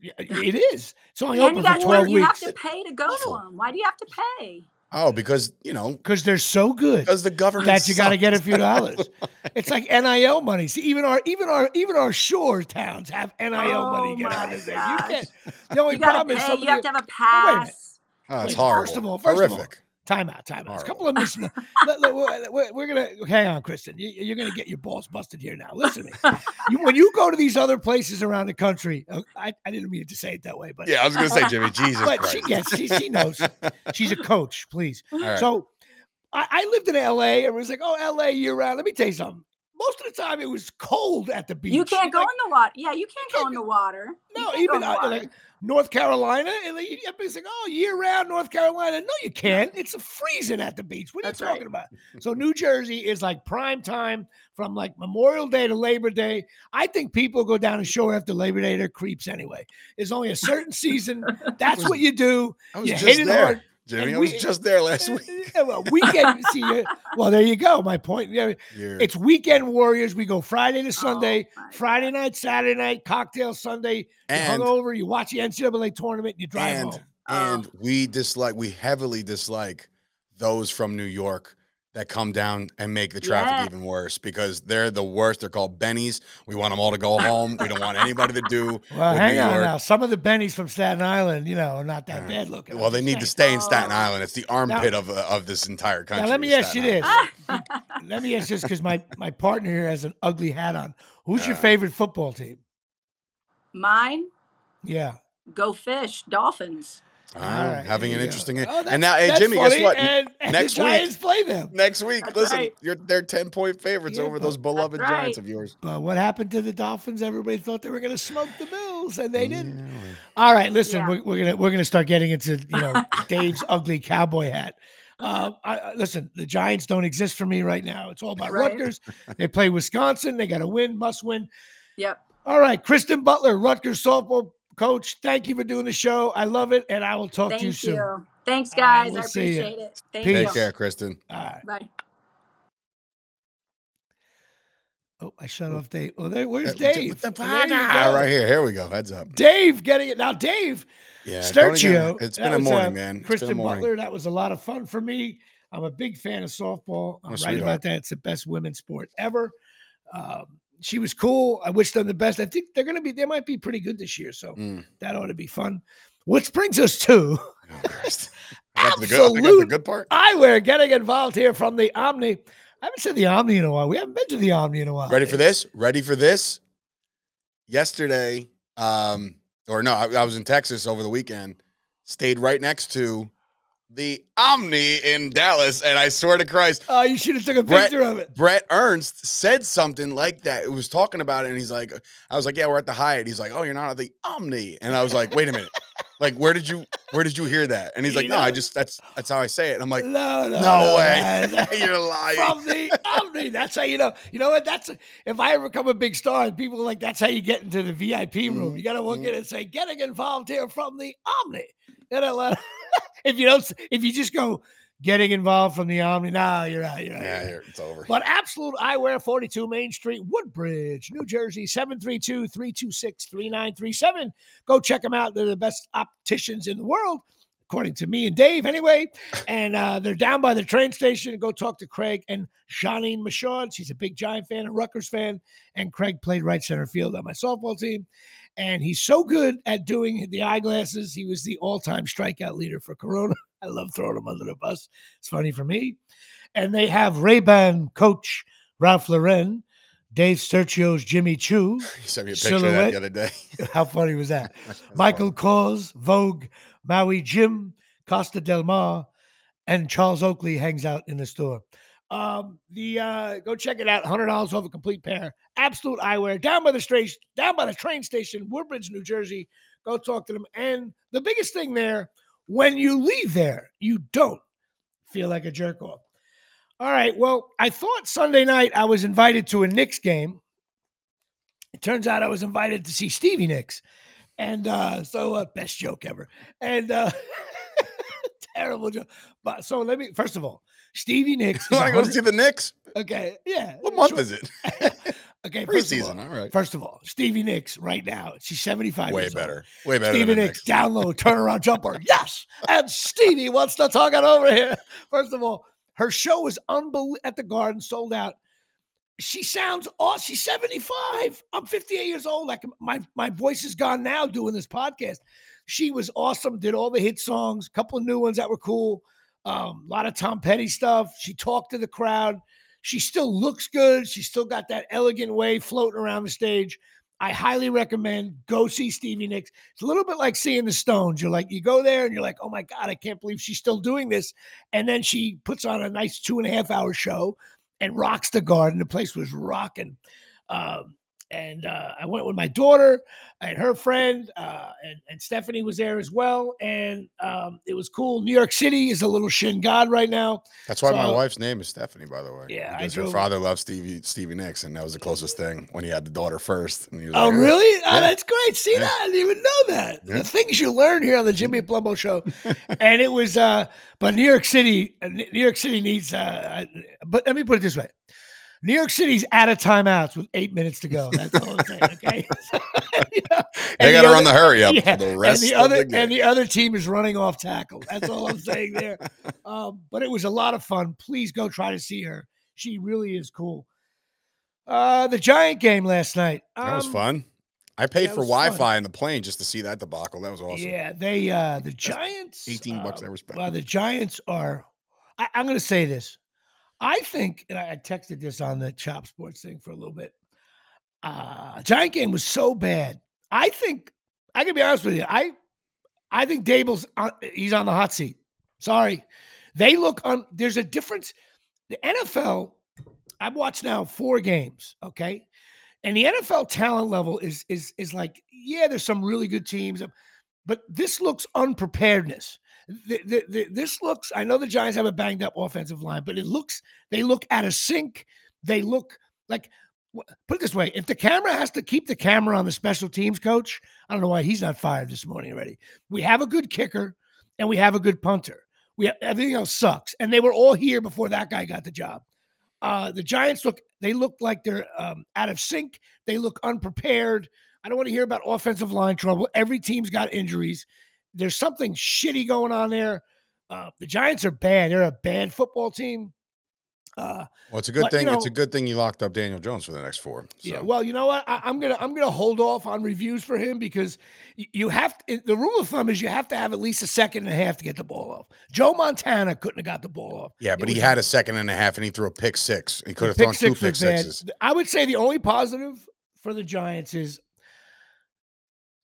It is. It's only And open you for got twelve you have to pay to go to them. Why do you have to pay? Oh, because you know because they're so good because the government that you got to get a few dollars. <laughs> It's like NIL money. See, even our even our even our shore towns have NIL oh money. Oh Get out my of there. You can't. The only You gotta problem is somebody. You have to have a wait a minute. pass. Oh, it's Wait, horrible. first of all- first of all, horrific. Time out, time out. A couple of Horrible. mis- <laughs> <laughs> let- let- we're, we're- gonna hang on, Kristen. You, you're gonna get your balls busted here now. Listen to me. You, when you go to these other places around the country, uh, I, I didn't mean to say it that way, but yeah, I was gonna say Jimmy. <laughs> Jesus but Christ. she gets, she, she knows. She's a coach, please. All right. So I, I lived in LA. and was like, "Oh, LA year round." Let me tell you something. Most of the time, it was cold at the beach. You can't go Like, in the water. Yeah, you can't go can't in the water. No, even uh, like North Carolina, and everybody's like, "Oh, year round North Carolina." No, you can't. It's freezing at the beach. What are That's you right. talking about? So New Jersey is like prime time from like Memorial Day to Labor Day. I think people go down the shore after Labor Day. They're creeps anyway. There's only a certain season. <laughs> That's what you do. I was You just hit it there, hard. Jimmy. and I was just there last week. <laughs> Yeah, well, weekend. see, well, there you go. My point. Yeah, You're- it's weekend warriors. We go Friday to oh Sunday, Oh Friday night, Saturday night, cocktail Sunday. You and hungover, you watch the NCAA tournament, and you drive and home. and Oh. we dislike we heavily dislike those from New York that come down and make the traffic Yeah. even worse because they're the worst. They're called bennies. We want them all to go <laughs> home. We don't want anybody to do. Well, hang New on York. now. Some of the bennies from Staten Island, you know, are not that Uh, bad looking. Well, they need to stay in Staten Oh. Island. It's the armpit of uh, of this entire country. Now, let me is ask you Staten this. <laughs> Let me ask this because my my partner here has an ugly hat on. Who's your favorite football team? Mine, Yeah. go fish, dolphins. All All right, right, having an you go. interesting. Oh, and now, hey that's Jimmy, guess what? And, and Next the week- play them. Next week, That's listen, right. you're they're ten point favorites Yeah, over those beloved That's Giants of yours. But what happened to the Dolphins? Everybody thought they were going to smoke the Bills, and they didn't. Yeah. All right, listen, Yeah. we're, we're gonna we're gonna start getting into you know Dave's <laughs> ugly cowboy hat. Uh, I, I- listen, the Giants don't exist for me right now. It's all about Right. Rutgers. They play Wisconsin. They got to win, must win. Yep. All right, Kristen Butler, Rutgers softball coach. Thank you for doing the show. I love it, and I will talk Thank to you you. soon. Thanks, All right, guys. we'll I see ya. appreciate it. Thank Peace. you. Take care, Kristen. All right. Bye. Oh, I shut off Dave. Oh, there, where's Dave? the Oh, there you go. right here. Here we go. Heads up. Dave getting it now. Dave Yeah. don't even- Sturchio. It's that been a was, uh, morning, man. It's been a Kristen morning. Butler. That was a lot of fun for me. I'm a big fan of softball. I'm Oh, right sweetheart. about that. It's the best women's sport ever. Um, she was cool. I wish them the best. I think they're going to be, they might be pretty good this year. So Mm. that ought to be fun. Which brings us to Oh, I got the good, I got the <laughs> good part. eyewear getting involved here from the Omni. I haven't said the Omni in a while. We haven't been to the Omni in a while. Ready for this? Ready for this? Yesterday, um, or no, I, I was in Texas over the weekend. Stayed right next to the Omni in Dallas, and I swear to Christ, Oh, you should have took a Brett- picture of it. Brett Ernst said something like that. It was talking about it, and he's like, I was like, Yeah, we're at the Hyatt. He's like, Oh, you're not at the Omni. And I was like, Wait a minute. Like, where did you where did you hear that? And he's like, No, I just that's that's how I say it. I'm like, No, no, No way. <laughs> You're lying. From the Omni. That's how you know. You know what? That's if I ever become a big star and people are like, that's how you get into the VIP room. Mhm, You got to walk mhm. in and say, getting involved here from the Omni. You know, like, <laughs> if you don't, if you just go getting involved from the Omni, no, you're out. You're right. Yeah, you're it's over. But Absolute Eyewear, 42 Main Street, Woodbridge, New Jersey, 732 326 3937. Go check them out. They're the best opticians in the world, according to me and Dave, anyway. And uh, they're down by the train station. Go talk to Craig and Janine Michaud. She's a big Giant fan, and Rutgers fan. And Craig played right center field on my softball team. And he's so good at doing the eyeglasses. He was the all time strikeout leader for Corona. <laughs> I love throwing him under the bus. It's funny for me and they have Ray-Ban coach Ralph Lauren, Dave Sergio's Jimmy Choo. <laughs> He sent me a picture of that the other day. <laughs> How funny was that? Michael. Kors, Vogue, Maui Jim, Costa Del Mar, and Charles Oakley hangs out in the store. Um, the uh, go check it out. Hundred dollars off a complete pair. Absolute eyewear down by the station, down by the train station, Woodbridge, New Jersey. Go talk to them. And the biggest thing there, when you leave there, you don't feel like a jerk off. All right. Well, I thought Sunday night I was invited to a Knicks game. It turns out I was invited to see Stevie Nicks. And uh, so uh, best joke ever. And uh, <laughs> terrible joke. But so let me first of all, Stevie Nicks. You <laughs> is want to go see the Knicks? okay, yeah. What month sure. is it? <laughs> Okay, Preseason. all, All right. first of all, Stevie Nicks right now. She's 75 Way years old. better. Way better. Stevie Nicks, down low, turnaround jumper. <laughs> Yes. And Stevie wants to talk it over here. First of all, her show is unbelievable at the garden, sold out. She sounds awesome. She's 75. I'm 58 years old. Like my, my voice is gone now doing this podcast. She was awesome, did all the hit songs, a couple of new ones that were cool. Um, a lot of Tom Petty stuff. She talked to the crowd. She still looks good. She still got that elegant way floating around the stage. I highly recommend go see Stevie Nicks. It's a little bit like seeing the Stones. You're like, you go there and you're like, oh my God, I can't believe she's still doing this. And then she puts on a nice two and a half hour show and rocks the garden. The place was rocking. Um, and uh, I went with my daughter and her friend, uh, and, and Stephanie was there as well. And um, it was cool. New York City is a little shin god right now. That's why my wife's name is Stephanie, by the way. Yeah, because her father loved Stevie Stevie Nicks, and that was the closest thing when he had the daughter first. And he was Oh, like, really? Oh, that's great. See Yeah. that? I didn't even know that. Yeah. The things you learn here on the Jimmy <laughs> Palumbo show. <laughs> and it was uh but New York City, uh, New York City needs uh, but let me put it this way. New York City's out of timeouts with eight minutes to go. That's all I'm saying. Okay. <laughs> <laughs> You know, They got to other- run the hurry up yeah, for the rest and the other the and the other team is running off tackle. That's all I'm saying there. <laughs> Um, but it was a lot of fun. Please go try to see her. She really is cool. Uh, the Giant game last night. that was Um, fun. I paid for. Wi-Fi in the plane just to see that debacle. That was awesome. Yeah, they uh the Giants. 18 bucks uh, I respect. Well, the Giants are. I, I'm going to say this. I think, and I texted this on the Chop Sports thing for a little bit. Uh Giant game was so bad. I think I can be honest with you. I I think Daboll's on, he's on the hot seat. Sorry, they look on. There's a difference. The NFL. I've watched now four games. Okay, and the NFL talent level is is is like yeah, there's some really good teams, but this looks unpreparedness. The, the, this looks. I know the Giants have a banged up offensive line, but it looks they look out of sync. They look like put it this way: if the camera has to keep the camera on the special teams coach, I don't know why he's not fired this morning already. We have a good kicker and we have a good punter. We have, everything else sucks, and they were all here before that guy got the job. Uh, the Giants look they look like they're um, out of sync. They look unprepared. I don't want to hear about offensive line trouble. Every team's got injuries. There's something shitty going on there. Uh, the Giants are bad. They're a bad football team. Uh, Well, it's a good But, you thing. it's a good thing you locked up Daniel Jones for the next four. Yeah, well, you know what? I, I'm gonna I'm gonna hold off on reviews for him because you have to, the rule of thumb is you have to have at least a second and a half to get the ball off. Joe Montana couldn't have got the ball off. yeah, but he had a second and a half, and he threw a pick six. He could have thrown two was pick bad. sixes. I would say the only positive for the Giants is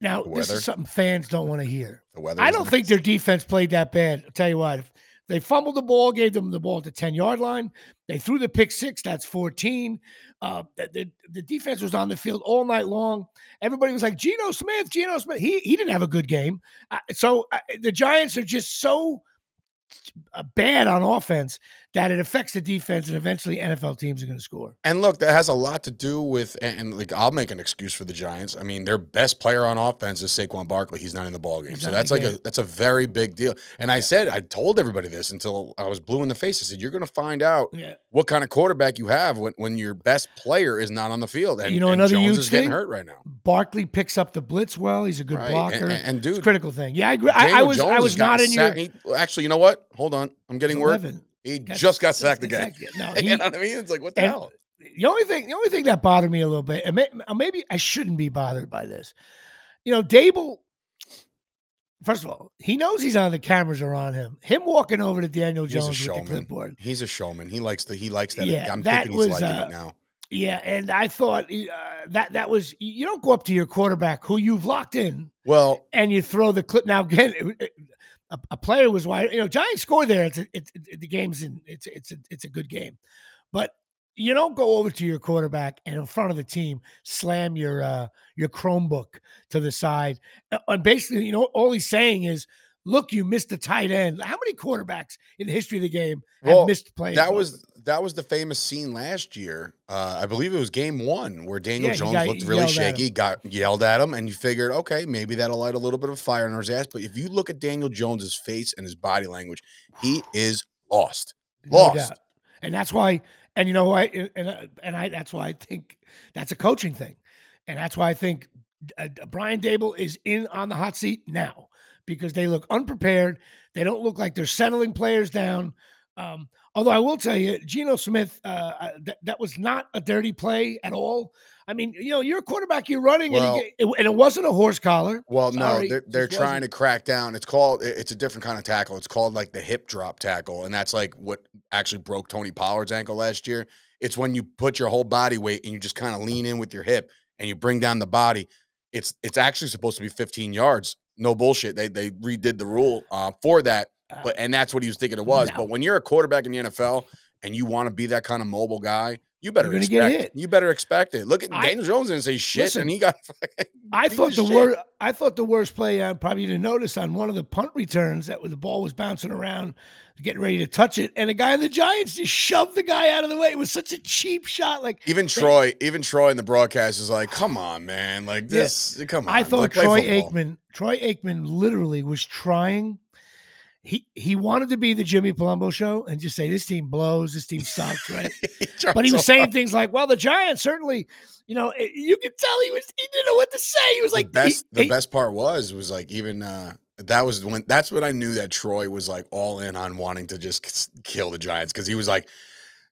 now The this weather. is something fans don't want to hear. The weather. I don't nice. think their defense played that bad. I'll tell you what, they fumbled the ball, gave them the ball at the 10 yard line. They threw the pick six, that's 14. Uh, the, the, the defense was on the field all night long. Everybody was like, Geno Smith, Geno Smith. He, he didn't have a good game. Uh, so uh, the Giants are just so uh, bad on offense that it affects the defense, and eventually NFL teams are going to score. And look, that has a lot to do with, and, and, like I'll make an excuse for the Giants. I mean, their best player on offense is Saquon Barkley. He's not in the ball game, so that's like a that's a very big deal. And I said, I told everybody this until I was blue in the face. I said, you're going to find out Yeah. what kind of quarterback you have when, when your best player is not on the field. And You know and another Jones huge is getting thing? hurt right now. Barkley picks up the blitz well. He's a good Right? Blocker. And, and it's a dude, critical thing. Yeah, I agree. I, I was I was not in your he- actually, you know what? Hold on, I'm getting word. 11. He That's- just got sacked again. exactly- No, <laughs> you know what I mean? It's like what the hell? the only thing, the only thing that bothered me a little bit, and may, maybe I shouldn't be bothered by this. You know, Daboll. First of all, he knows he's on the cameras are on him. Him walking over to Daniel He's a Jones with the showman. clipboard. He's a showman. He likes the he likes that. Yeah, I'm that thinking he's was, liking uh, it now. Yeah, and I thought uh, that that was you don't go up to your quarterback who you've locked in Well, and you throw the clip. Now again, it- it- a, a player was wide. You know, Giants score there. It's a, it's it, the game's in. It's it's a, it's a good game, but you don't go over to your quarterback and in front of the team slam your uh your Chromebook to the side. And basically, you know, all he's saying is, "Look, you missed the tight end." How many quarterbacks in the history of the game have Well, missed plays? that was that was the famous scene last year. Uh, I believe it was game one where Daniel Yeah, Jones got looked really yelled at him. shaky, got yelled at him, and you figured, okay, maybe that'll light a little bit of fire in his ass. But if you look at Daniel Jones's face and his body language, he <sighs> is lost. Lost. doubt. And that's why, and you know why, and- and uh, and I that's why I think that's a coaching thing, and that's why I think uh, Brian Daboll is in on the hot seat now because they look unprepared. They don't look like they're settling players down. Um, although I will tell you, Geno Smith, uh, uh, that was not a dirty play at all. I mean, you know, you're a quarterback, you're running, Well- and, you get, and it wasn't a horse collar. Well, Sorry, no, they're they're trying wasn't. to crack down. It's called it's a different kind of tackle. It's called like the hip drop tackle, and that's like what actually broke Tony Pollard's ankle last year. It's when you put your whole body weight and you just kind of lean in with your hip and you bring down the body. It's it's actually supposed to be 15 yards. No bullshit. They they redid the rule uh, for that, Uh, but and that's what he was thinking it was. No. But when you're a quarterback in the NFL and you want to be that kind of mobile guy, you better expect get it. hit. You better expect it. Look at I- Daniel Jones didn't say shit, Listen, and he got. <laughs> I thought the worst. I thought the worst play. I probably didn't notice on one of the punt returns that the ball was bouncing around, getting ready to touch it, and the guy in the Giants just shoved the guy out of the way. It was such a cheap shot. Like Even They- Troy, even Troy in the broadcast is like, "Come on, man! Like Yeah. this, come on." I thought like, Troy. Aikman. Troy Aikman literally was trying. He he wanted to be the Jimmy Palumbo show and just say this team blows, this team sucks, <laughs> right? tried But he was so saying hard. things like, "Well, the Giants certainly." You know, you could tell he was he didn't know what to say. He was like the best. he- the he- best part was was like even uh that was when that's when I knew that Troy was like all in on wanting to just kill the Giants because he was like,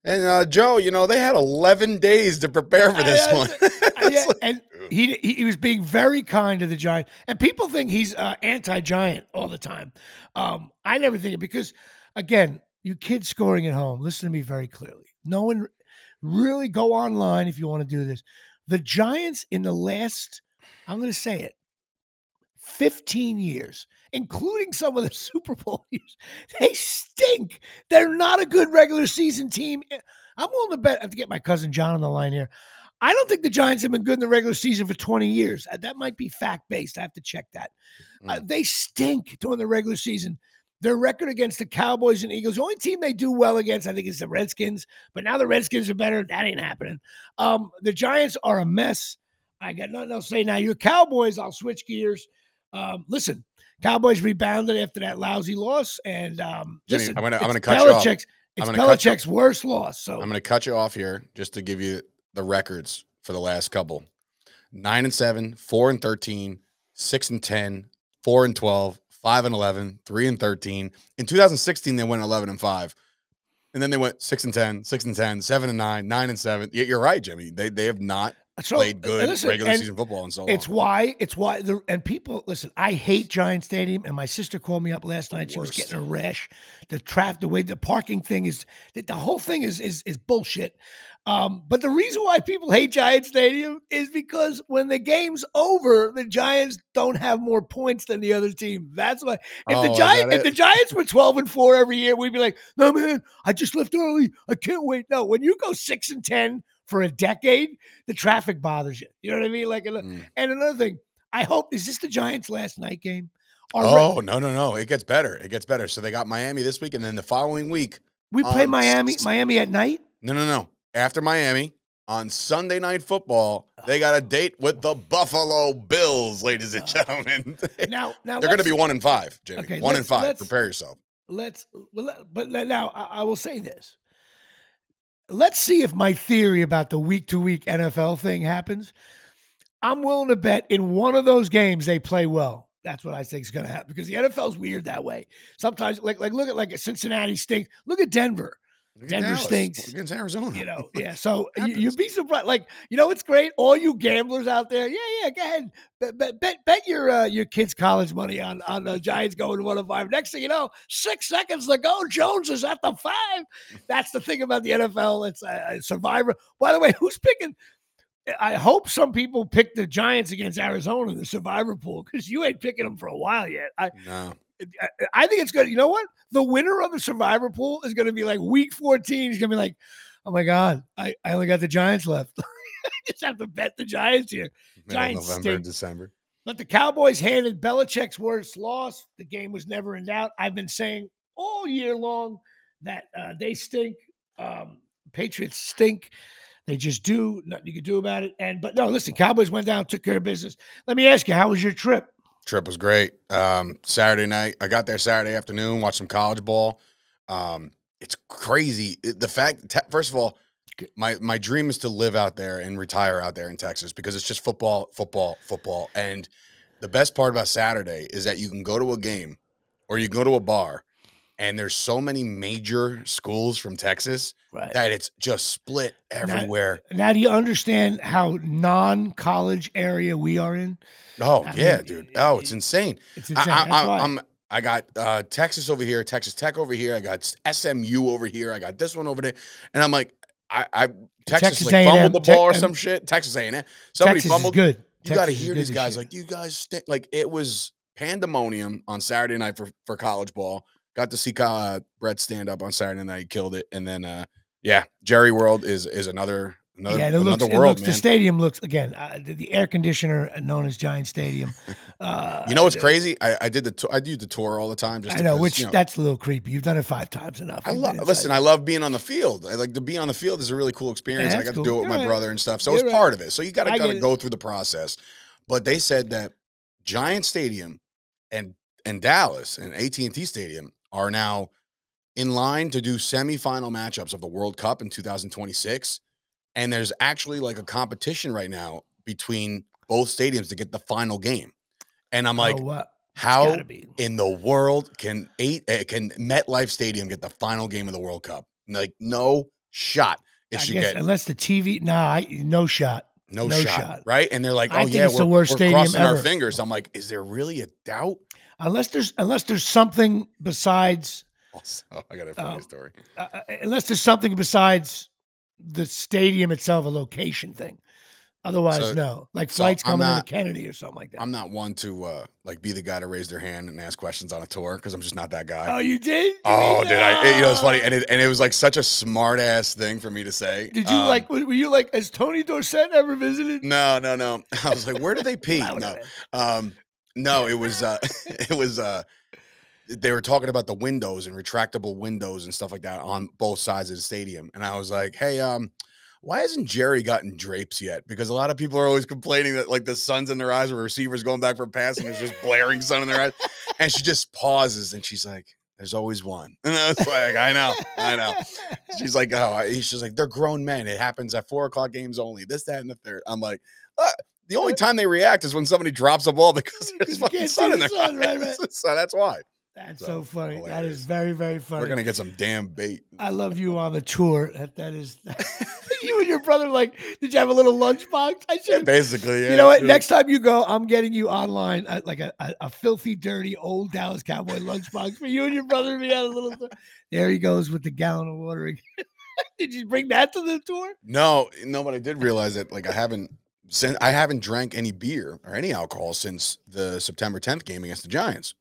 and uh, Joe, you know they had 11 days to prepare for this I- one. <laughs> Yeah, like, and he he was being very kind to the Giant, and people think he's uh, anti-Giant all the time. Um, I never think it because, again, you kids scoring at home. Listen to me very clearly. No one really go online if you want to do this. The Giants in the last, I'm going to say it, 15 years, including some of the <laughs> Super Bowl years, they stink. They're not a good regular season team. Eh, I'm willing to bet. I have to get my cousin John on the line here. I don't think the Giants have been good in the regular season for 20 years. Uh, That might be fact based. I have to check that. Uh, they stink during the regular season. Their record against the Cowboys and Eagles, the only team they do well against, I think, is the Redskins. But now the Redskins are better. That ain't happening. Um, the Giants are a mess. I got nothing else to say. Now, your Cowboys, I'll switch gears. Um, listen, Cowboys rebounded after that lousy loss. And um, Jimmy, listen, I'm gonna- I'm gonna cut you off. Belichick's- It's gonna Belichick's worst loss. So I'm going to cut you off here just to give you the records for the last couple. 9 and 7, 4 and 13, 6 and 10, 4 and 12, 5 and 11, 3 and 13. In 2016, they went 11 and 5. And then they went 6 and 10, 6 and 10, 7 and 9, 9 and 7. Yeah, you're right, Jimmy. They they have not So, played good listen, regular season football and so long. It's why it's why the and people listen. I hate Giant Stadium, and my sister called me up last night. She was getting a rash. The traffic, the way the parking thing is, the, the whole thing is is is bullshit. Um, but the reason why people hate Giant Stadium is because when the game's over, the Giants don't have more points than the other team. That's why. If Oh, the is Giant, if the? Giants were twelve and four every year, we'd be like, no man, I just left early. I can't wait. No, when you go six and ten for a decade, the traffic bothers you. You know what I mean? Like, Mm. and another thing, I hope is this the Giants' last night game? Or re- Oh, no, no, no. It gets better. It gets better. So they got Miami this week, and then the following week, we play Miami, s- Miami at night. no, no, no. After Miami on Sunday Night Football, they got a date with the Buffalo Bills, ladies and gentlemen. <laughs> Now, now they're going to be one in five, Jimmy. Okay, one in five. Prepare yourself. let's well, but now I, I will say this. Let's see if my theory about the week to week NFL thing happens. I'm willing to bet in one of those games they play well. That's what I think is going to happen because the NFL's weird that way. Sometimes, like, like look at like Cincinnati stinks. Look at Denver. Denver Dallas stinks. Against Arizona. You know, yeah. <laughs> So you, you'd be surprised. Like, you know, it's great. All you gamblers out there, yeah, yeah. Go ahead, bet bet bet, bet your uh, your kids' college money on on the Giants going to one and five. Next thing you know, six seconds to go, Jones is at the five. That's the thing about the NFL. It's a, a survivor. By the way, who's picking? I hope some people pick the Giants against Arizona in the survivor pool because you ain't picking them for a while yet. I, No. I- think it's good. You know what? The winner of the survivor pool is going to be like week 14. He's going to be like, oh my God, I, I only got the Giants left. <laughs> I just have to bet the Giants here. Middle Giants November, stink. December. But the Cowboys handed Belichick's worst loss. The game was never in doubt. I've been saying all year long that uh, they stink. Um, Patriots stink. They just do. Nothing you can do about it. And but no, listen, Cowboys went down, took care of business. Let me ask you, how was your trip? Trip was great. Um, Saturday night, I got there Saturday afternoon, watched some college ball. Um, it's crazy. The fact, te- first of all, my my dream is to live out there and retire out there in Texas because it's just football, football, football. And the best part about Saturday is that you can go to a game or you go to a bar, and there's so many major schools from Texas Right. that it's just split everywhere. Now, do you understand how non-college area we are in? Oh I yeah, mean, dude. Oh, it's insane. It's I, insane. I, I. I'm I got uh, Texas over here, Texas Tech over here. I got SMU over here. I got this one over there, and I'm like, I, I Texas, Texas like fumbled the ball or some shit. Texas A&M. Somebody Texas fumbled. good. You got to hear these guys. shit. Like you guys, like it was pandemonium on Saturday night for for college ball. Got to see uh, Brett stand up on Saturday night, killed it, and then uh, yeah, Jerry World is is another another yeah, it looks, another it world, looks the stadium looks again uh, the, the air conditioner known as Giant Stadium. <laughs> Uh, You know what's crazy? I, I did the I do the tour all the time. Just I know, because, which you know, that's a little creepy. You've done it five times enough. I love listen. I love being on the field. I like to be on the field is a really cool experience. I got cool. to do it with You're my right. brother and stuff. So You're it's right. part of it. So you got to kind of go through the process. But they said that Giant Stadium and and Dallas and AT and T Stadium are now in line to do semifinal matchups of the World Cup in 2026. And there's actually like a competition right now between both stadiums to get the final game. And I'm like, oh, how in the world can eight uh, can MetLife Stadium get the final game of the World Cup? Like no shot. It I should guess get unless the TV, nah, I, no shot. no, no shot, shot. right? And they're like, "Oh yeah, we're, the worst we're stadium crossing our fingers." I'm like, "Is there really a doubt?" Unless there's unless there's something besides Also, I got a funny Um, story. uh, uh, unless there's something besides the stadium itself, a location thing. Otherwise, So- no. Like so flights I'm coming not- to Kennedy or something like that. I'm not one to uh like be the guy to raise their hand and ask questions on a tour because I'm just not that guy. oh, you did? You Oh, did I? You know, it's funny, and it and it was like such a smart ass thing for me to say. Did you Um, like? Were you like? Has Tony Dorsett ever visited? No, no, no. <laughs> I was like, where do they <laughs> pee? No, um, no. It was uh, <laughs> it was uh, they were talking about the windows and retractable windows and stuff like that on both sides of the stadium, and I was like, hey, um. Why hasn't Jerry gotten drapes yet? Because a lot of people are always complaining that like the sun's in their eyes or receivers going back for passing is just blaring sun in their eyes. And she just pauses and she's like, There's always one. <laughs> And I was like, I know, I know. She's like, oh, she's like, they're grown men. It happens at four o'clock games only. This, that, and the third. I'm like, uh, the only time they react is when somebody drops a ball because there's fucking sun in their sun, right, eyes. right. <laughs> So that's why That's So so funny. That hilarious. is very, very funny. we're gonna get some damn bait. I love you on the tour. That that is <laughs> you and your brother. Like, did you have a little lunchbox? I Yeah, should. basically, yeah. you know what? Next time you go, I'm getting you online uh, like a, a, a filthy, dirty old Dallas Cowboy lunchbox for you and your brother to be on a little. There he goes with the gallon of water. again. <laughs> Did you bring that to the tour? No, no, but I did realize that like I haven't since I haven't drank any beer or any alcohol since the September 10th game against the Giants.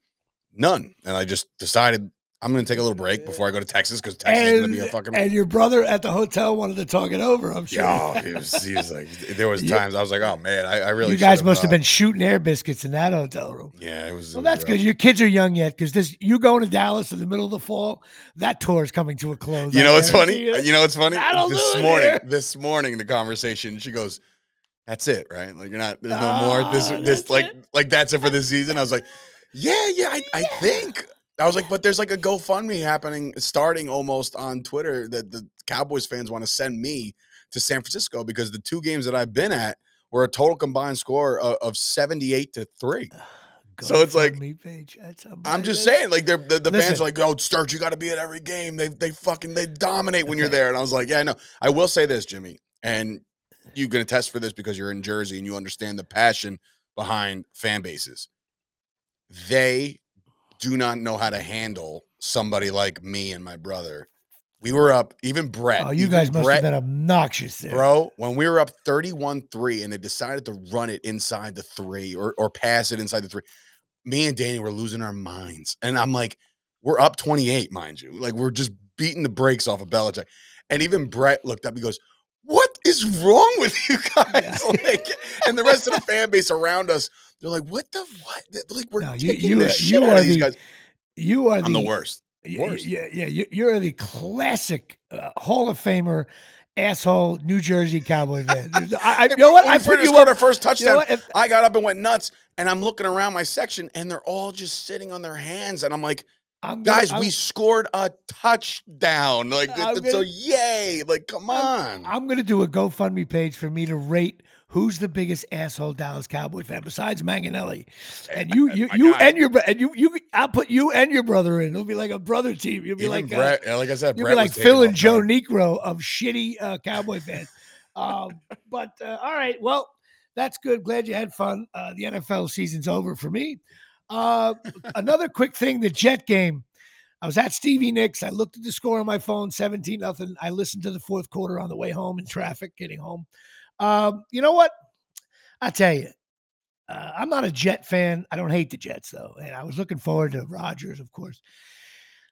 None. And I just decided I'm gonna take a little break before I go to Texas because Texas is gonna be a And, fucking and your brother at the hotel wanted to talk it over. I'm sure. yeah. He was, he was like, there was <laughs> times I was like, oh man, I, I really. you guys must have uh, been shooting air biscuits in that hotel room. Yeah, it was. it Well, was that's rough. good. Your kids are young yet, because this you going to Dallas in the middle of the fall. That tour is coming to a close. You know what's funny? you. You know what's funny? This morning, here. this morning, the conversation. She goes, "That's it, right? Like you're not. There's no Ah, more. This, this, like, it? like that's it for this season." I was like, "Yeah, yeah, I, I think." I was like, "But there's like a GoFundMe happening, starting almost on Twitter that the Cowboys fans want to send me to San Francisco because the two games that I've been at were a total combined score of, of 78 to three. <sighs> So it's like- page. I'm just saying, like they're, the, the fans are like, "Oh, Sturge, you got to be at every game. They they fucking they dominate when you're <laughs> there." And I was like, "Yeah, I know." I will say this, Jimmy, and you can attest for this because you're in Jersey and you understand the passion behind fan bases. They do not know how to handle somebody like me and my brother. We were up, even Brett. Oh, you guys must Brett, have been obnoxious there. Bro, when we were up 31-3 and they decided to run it inside the three or, or pass it inside the three, me and Danny were losing our minds. And I'm like, we're up 28, mind you. Like we're just beating the brakes off of Belichick. And even Brett looked up, he goes, What is wrong with <laughs> you guys? like, and the rest of the fan base around us, they're like, What the what? Like we're No, you- taking you the are- shit you out are of these the guys. You are I'm the worst. worst. Yeah, yeah, you- you're the classic uh, Hall of Famer, asshole New Jersey Cowboy fan. <laughs> I, I, you know what? I put you up. our first You know touchdown. I got up and went nuts, and I'm looking around my section, and they're all just sitting on their hands, and I'm like, I'm gonna- guys, I'm- we scored a touchdown! Like, I'm it's so yay! Like, come on! I'm going to do a GoFundMe page for me to rate who's the biggest asshole Dallas Cowboy fan besides Manganelli. And you, you, <laughs> my you, and your, and you, you. I'll put you and your brother in. It'll be like a brother team. You'll be Even like, uh, Brett, yeah, like I said, you'll Brett be like Phil and Joe guard. Negro of shitty uh, Cowboy fans. um, but uh, all right, well, that's good. Glad you had fun. Uh, the NFL season's over for me. Uh, another quick thing: the Jet game. I was at Stevie Nicks. I looked at the score on my phone, 17 nothing. I listened to the fourth quarter on the way home in traffic, getting home. Um, you know what? I tell you, uh, I'm not a Jet fan. I don't hate the Jets though, and I was looking forward to Rodgers, of course.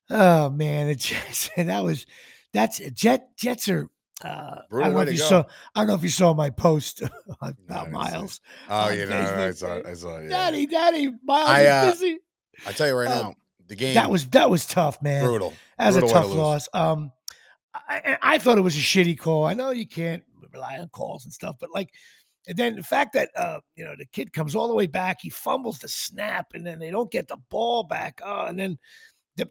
Oh man, the <laughs> Jets. that was that's Jet. Jets are. Uh, I don't know if to you go. saw. I don't know if you saw my post <laughs> about it. Miles. Oh, you know, I saw, I saw, yeah. Daddy, Daddy, Miles I, is uh, busy. I tell you right uh, now, the game That was that was tough, man. brutal. That was a brutal to tough lose. loss. Um, I, I I thought it was a shitty call. I know you can't rely on calls and stuff, but like, and then the fact that uh, you know, the kid comes all the way back, he fumbles the snap, and then they don't get the ball back. Oh, and then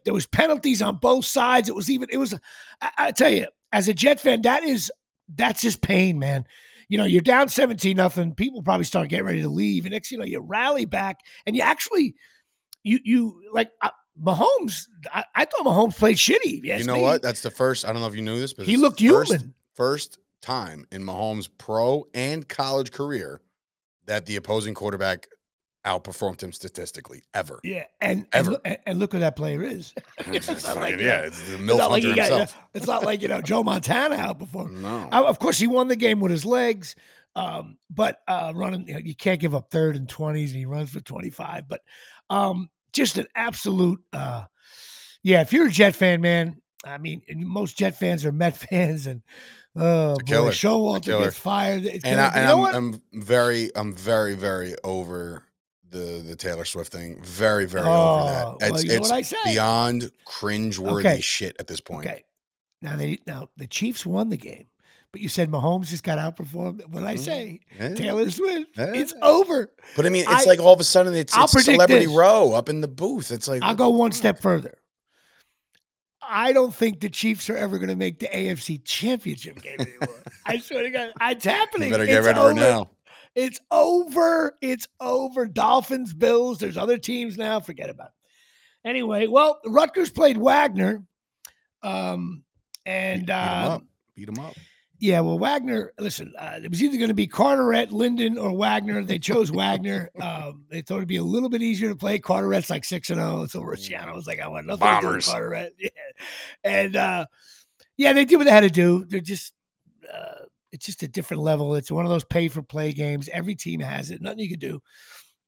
there was penalties on both sides. It was even. It was. I, I tell you, as a Jet fan, that is that's just pain, man. You know, you're down 17 nothing. People probably start getting ready to leave. And next, you know, you rally back and you actually, you, you like uh, Mahomes. I, I thought Mahomes played shitty. if You know me. what? That's the first. I don't know if you knew this, but He looked first, human. First time in Mahomes' pro and college career that the opposing quarterback outperformed him statistically ever. Yeah. And, and, Ever. look, and, and look who that player is. It's <laughs> <laughs> It's not fucking- like, yeah, it's the milf not like got- himself. <laughs> it's not like, you know, Joe Montana outperformed. No, Uh, of course, he won the game with his legs. Um, but uh, running, you, know, you can't give up third and 20s, and he runs for 25. But um, just an absolute, uh, yeah, if you're a Jet fan, man, I mean, most Jet fans are Met fans, and oh, boy. Showalter gets fired. It's and. I, and know I'm? I'm very, I'm very, very over the the Taylor Swift thing. Very, very over oh, that. It's know it's what I say? beyond cringeworthy Okay. shit at this point. Okay. Now they now the Chiefs won the game, but you said Mahomes just got outperformed. What I Mhm. say, Yeah. Taylor Swift, it's over. But I mean, it's I- like all of a sudden it's, I'll it's celebrity this. row up in the booth. It's like I'll go one fuck? step further. I don't think the Chiefs are ever going to make the AFC Championship game anymore. I swear to God, it's happening. You better get It's for it over. now. It's over. It's over. Dolphins, Bills. There's other teams now. Forget about it. Anyway, well, Rutgers played Wagner. Um, and Beat 'em um, up. Beat him up. yeah, well, Wagner, listen, uh, it was either going to be Carteret, Linden, or Wagner. They chose Wagner. <laughs> Um, they thought it'd be a little bit easier to play. Carteret's like 6 and 0. So Rociano was like, I want nothing to do with Bombers. Carteret. <laughs> Yeah. And uh, yeah, they did what they had to do. They're just, it's just a different level. It's one of those pay for play games. Every team has it. Nothing you can do.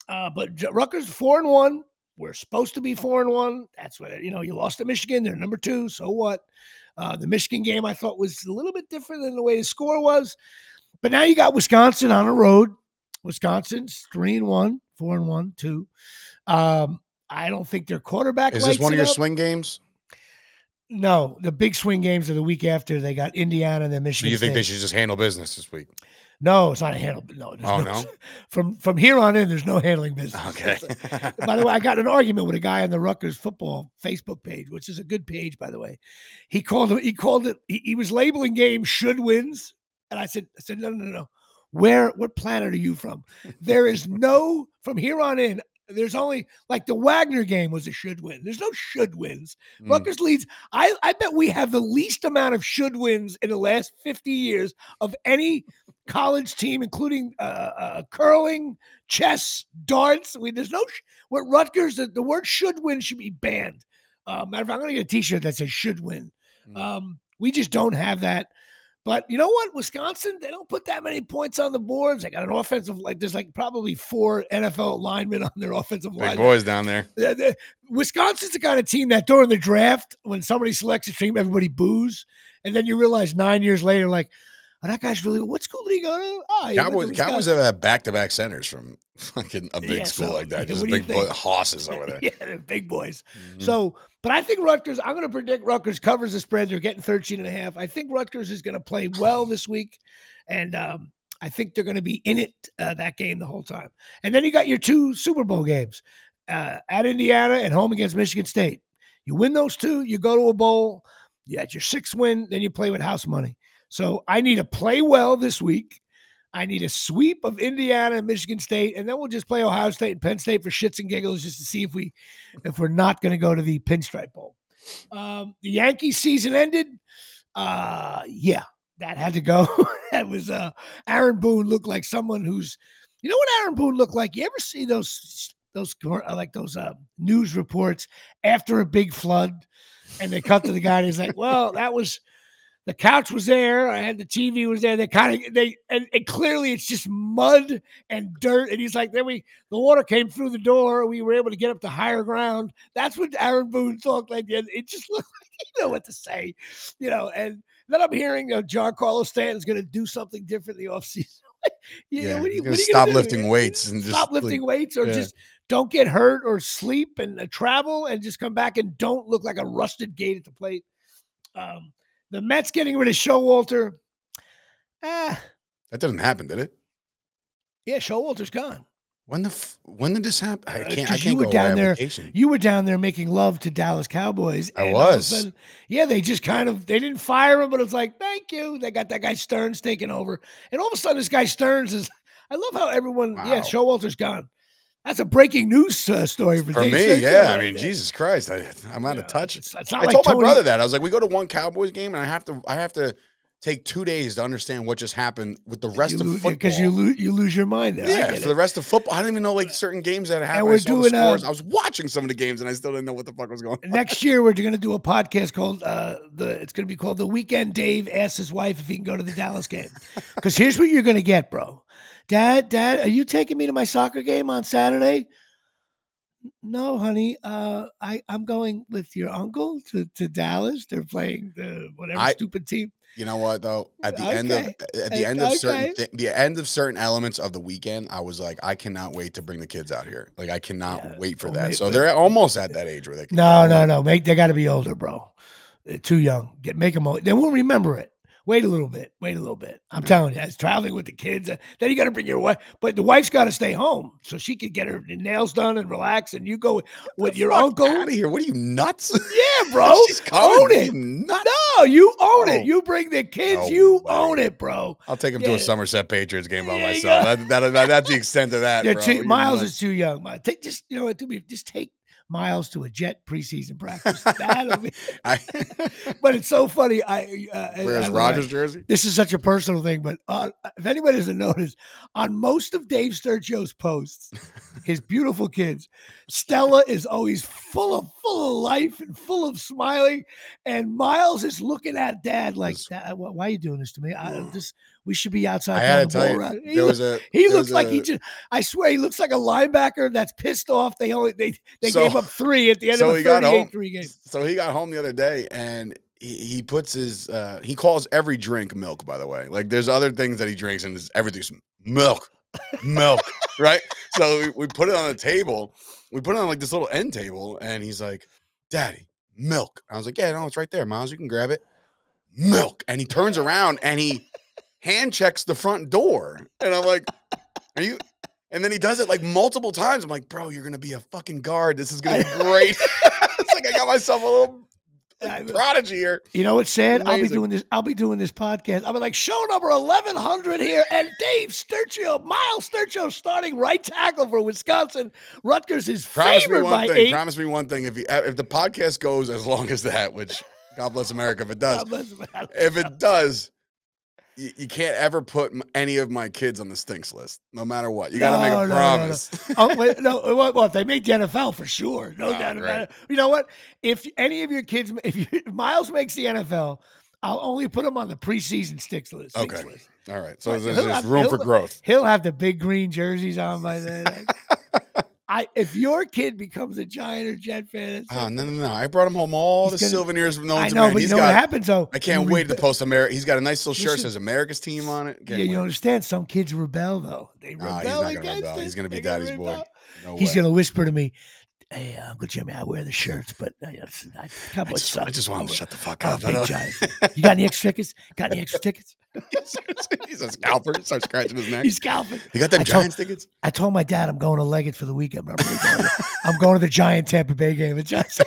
Uh, but Rutgers four and one. We're supposed to be four and one. That's what you know. You lost to Michigan. They're number two. So what? Uh, the Michigan game I thought was a little bit different than the way the score was. But now you got Wisconsin on the road. Wisconsin's three and one, four and one, two. Um, I don't think their quarterback Is this one of your up. swing games? No, the big swing games are the week after. They got Indiana and then Michigan. So you think they should just handle business this week? No, it's not a handle. No, Oh, no, no? <laughs> From from here on in, there's no handling business. Okay. <laughs> by the way, I got an argument with a guy on the Rutgers football Facebook page, which is a good page, by the way. He called it. He called it. He, he was labeling games should wins, and I said, I said, no, no, no, no. Where? What planet are you from? There is no from here on in. There's only like the Wagner game was a should win. There's no should wins. Mm. Rutgers leads. I, I bet we have the least amount of should wins in the last 50 years of any college team, including uh, uh, curling, chess, darts. We, there's no, sh- what Rutgers, the, the word should win should be banned. Uh, matter of fact, I'm going to get a t shirt that says should win. Mm. Um, we just don't have that. But you know what? Wisconsin, they don't put that many points on the boards. They got an offensive, like, there's like probably four NFL linemen on their offensive Big line. boys down there. The- Wisconsin's the kind of team that during the draft, when somebody selects a team, everybody boos, and then you realize nine years later, like, oh, that guy's really. What school did he go to? Oh, to Cowboys, Cowboys Wisconsin." have had back-to-back centers from fucking a big Yeah, school so, like that. <laughs> Just what do you big boy, hosses over there. <laughs> yeah, they're big boys. Mhm. So, but I think Rutgers, I'm going to predict Rutgers covers the spread. They're getting 13 and a half. I think Rutgers is going to play well <sighs> this week. And um, I think they're going to be in it uh, that game the whole time. And then you got your two Super Bowl games uh, at Indiana and home against Michigan State. You win those two, you go to a bowl. You had your sixth win, then you play with house money. So I need to play well this week. I need a sweep of Indiana and Michigan State, and then we'll just play Ohio State and Penn State for shits and giggles just to see if we if we're not going to go to the Pinstripe Bowl. Um, the Yankees season ended. Uh, yeah, that had to go. <laughs> that was uh, Aaron Boone looked like someone who's, you know what Aaron Boone looked like. You ever see those those uh, like those uh, news reports after a big flood, and they cut to the guy and he's like, "Well, that was." The couch was there. I had the TV was there. They kind of they and, and clearly it's just mud and dirt. And he's like, then we the water came through the door. We were able to get up to higher ground. That's what Aaron Boone talked like. It just <laughs> looked like you know what to say, you know. And then I'm hearing uh, Giancarlo is going to do something different in the offseason. <laughs> you know, Yeah, what are you, what are you stop do? lifting weights and just, stop like- lifting weights or yeah. just don't get hurt or sleep and uh, travel and just come back and don't look like a rusted gate at the plate. Um, the Mets getting rid of Showalter. Ah, That didn't happen, did it? yeah, Showalter's gone. When the f- when did this happen? I Uh, can't. I 'cause you can't were go down there-. You were down there making love to Dallas Cowboys. I and all of a was. sudden- yeah, they just kind of they didn't fire him, but it's like, thank you. They got that guy Stearns taking over, and all of a sudden, this guy Stearns is. I love how everyone. Yeah, Wow. Showalter's gone. That's a breaking news uh, story for, For me, yeah. I mean, there. Jesus Christ, I, I'm out You of touch. It's, it's I like told my brother that I was like, we go to one Cowboys game, and I have to, I have to take two days to understand what just happened with the rest of football. because you lose you lose your mind there. Yeah, for it. the rest of football, I don't even know like certain games that happened. I we're doing, uh, scores. I was watching some of the games, and I still didn't know what the fuck was going on. Next year, we're going to do a podcast called uh, the. It's going to be called the Weekend. Dave asks his wife if he can go to the Dallas game. Because here's what you're going to get, bro. Dad, Dad, are you taking me to my soccer game on Saturday? No, honey. Uh, I I'm going with your uncle to, to Dallas. They're playing the whatever I- stupid team. You know what though? At the end of at the end of certain Okay. thi- the end of certain elements of the weekend, I was like, I cannot wait to bring the kids out here. Like I cannot Yeah, wait for that. may- So they're almost at that age where they can No, no, no. Make they got to be older, bro. They're too young. Get make them. old. They won't remember it. Wait a little bit. Wait a little bit. I'm telling you, it's traveling with the kids. uh, Then you got to bring your wife, but the wife's got to stay home so she can get her nails done and relax. And you go with your uncle. out of here. What are you nuts? <laughs> Yeah, bro. She's. Own it. nuts? No, you own Oh. it. You bring the kids. No you own it, bro. I'll take him to a Somerset Patriots game by myself. That, that, that- that's the extent of that. Yeah, Miles is too young. Take just you know what? Do me just take Miles to a Jet preseason practice. <laughs> That'll be- I, <laughs> but it's so funny. I uh, I- Rogers jersey? This is such a personal thing, but uh, if anybody doesn't notice, on most of Dave Sturchio's posts, <laughs> his beautiful kids, Stella is always full of full of life and full of smiling, and Miles is looking at Dad like, "Dad, why are you doing this to me? I this we should be outside. I had the to tell you, around." He, there was a. he looks like he just. I swear, he looks like a linebacker that's pissed off. They only they they So- gave up three at the end so of a he got home. 38-3 game. So he got home the other day and he, he puts his uh he calls every drink milk, by the way. Like there's other things that he drinks and everything's milk, milk, <laughs> right? So we, we put it on the table. We put it on like this little end table, and he's like, Daddy, milk. I was like, Yeah, no, it's right there, Miles. You can grab it. Milk. And he turns around and he hand checks the front door. And I'm like, Are you <laughs> and then he does it like multiple times. I'm like, bro, you're gonna be a fucking guard. This is gonna be <laughs> great. <laughs> it's like I got myself a little know. prodigy here. You know what's sad? I'll be doing this. I'll be doing this podcast. I'll be like, show number eleven hundred here, and Dave Sturchio, Miles Sturchio, starting right tackle for Wisconsin. Rutgers is Promise me favored one by thing. eight. Promise me one thing. If you uh, if the podcast goes as long as that, which God bless America if it does. God bless him. If it does, you, you can't ever put any of my kids on the stinks list, no matter what. You got to No, make no, a no, no. promise. oh wait, <laughs> no, uh, well, well, if they make the NFL for sure, no Oh, doubt about it. You know what? If any of your kids, <laughs> if, you, if Miles makes the NFL, I'll only put him on the preseason sticks list. stinks Okay. list. All right. So Right, there's, he'll there's have- room for growth. He'll have the big green jerseys on by then. <laughs> I if your kid becomes a Giant or Jet fan, Oh, no, no, no. I brought him home all the gonna- souvenirs known I know, man. but He's you know what got, happens though. I can't wait to post America. He's got a nice little shirt Listen- says America's team on it. Can't Yeah, you understand? Some kids rebel though. They rebel Nah, he's not gonna against rebel. it. He's gonna be daddy's boy. No He's way. gonna whisper to me, "Hey, uh, Uncle Jimmy, I wear the shirts, but uh, yes, I, I just. I just wanted to shut the fuck up. I big Giant. You got any extra tickets? Got any extra tickets? <laughs> He's a scalper. Starts scratching his neck. He's scalping. You got them I told- Giants tickets? I told my dad I'm going to Leggett for the weekend. I'm, really going to, <laughs> I'm going to the Giant Tampa Bay game. The Giants.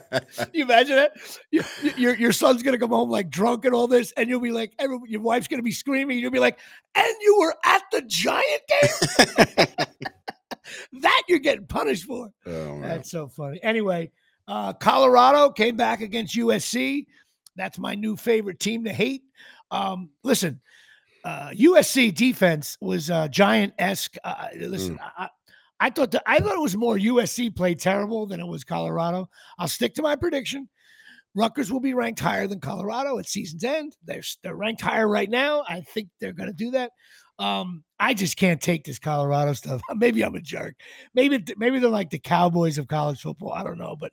<laughs> you imagine it? Your, your your son's gonna come home like drunk and all this, and you'll be like, every, your wife's gonna be screaming. You'll be like, and you were at the Giant game. <laughs> that you're getting punished for. Oh. That's so funny. Anyway, uh, Colorado came back against USC. That's my new favorite team to hate. Um, listen, uh, USC defense was uh, giant esque. Uh, listen, I, I thought that, I thought it was more USC played terrible than it was Colorado. I'll stick to my prediction. Rutgers will be ranked higher than Colorado at season's end. They're they're ranked higher right now. I think they're going to do that. Um, I just can't take this Colorado stuff. <laughs> Maybe I'm a jerk. Maybe maybe they're like the Cowboys of college football. I don't know, but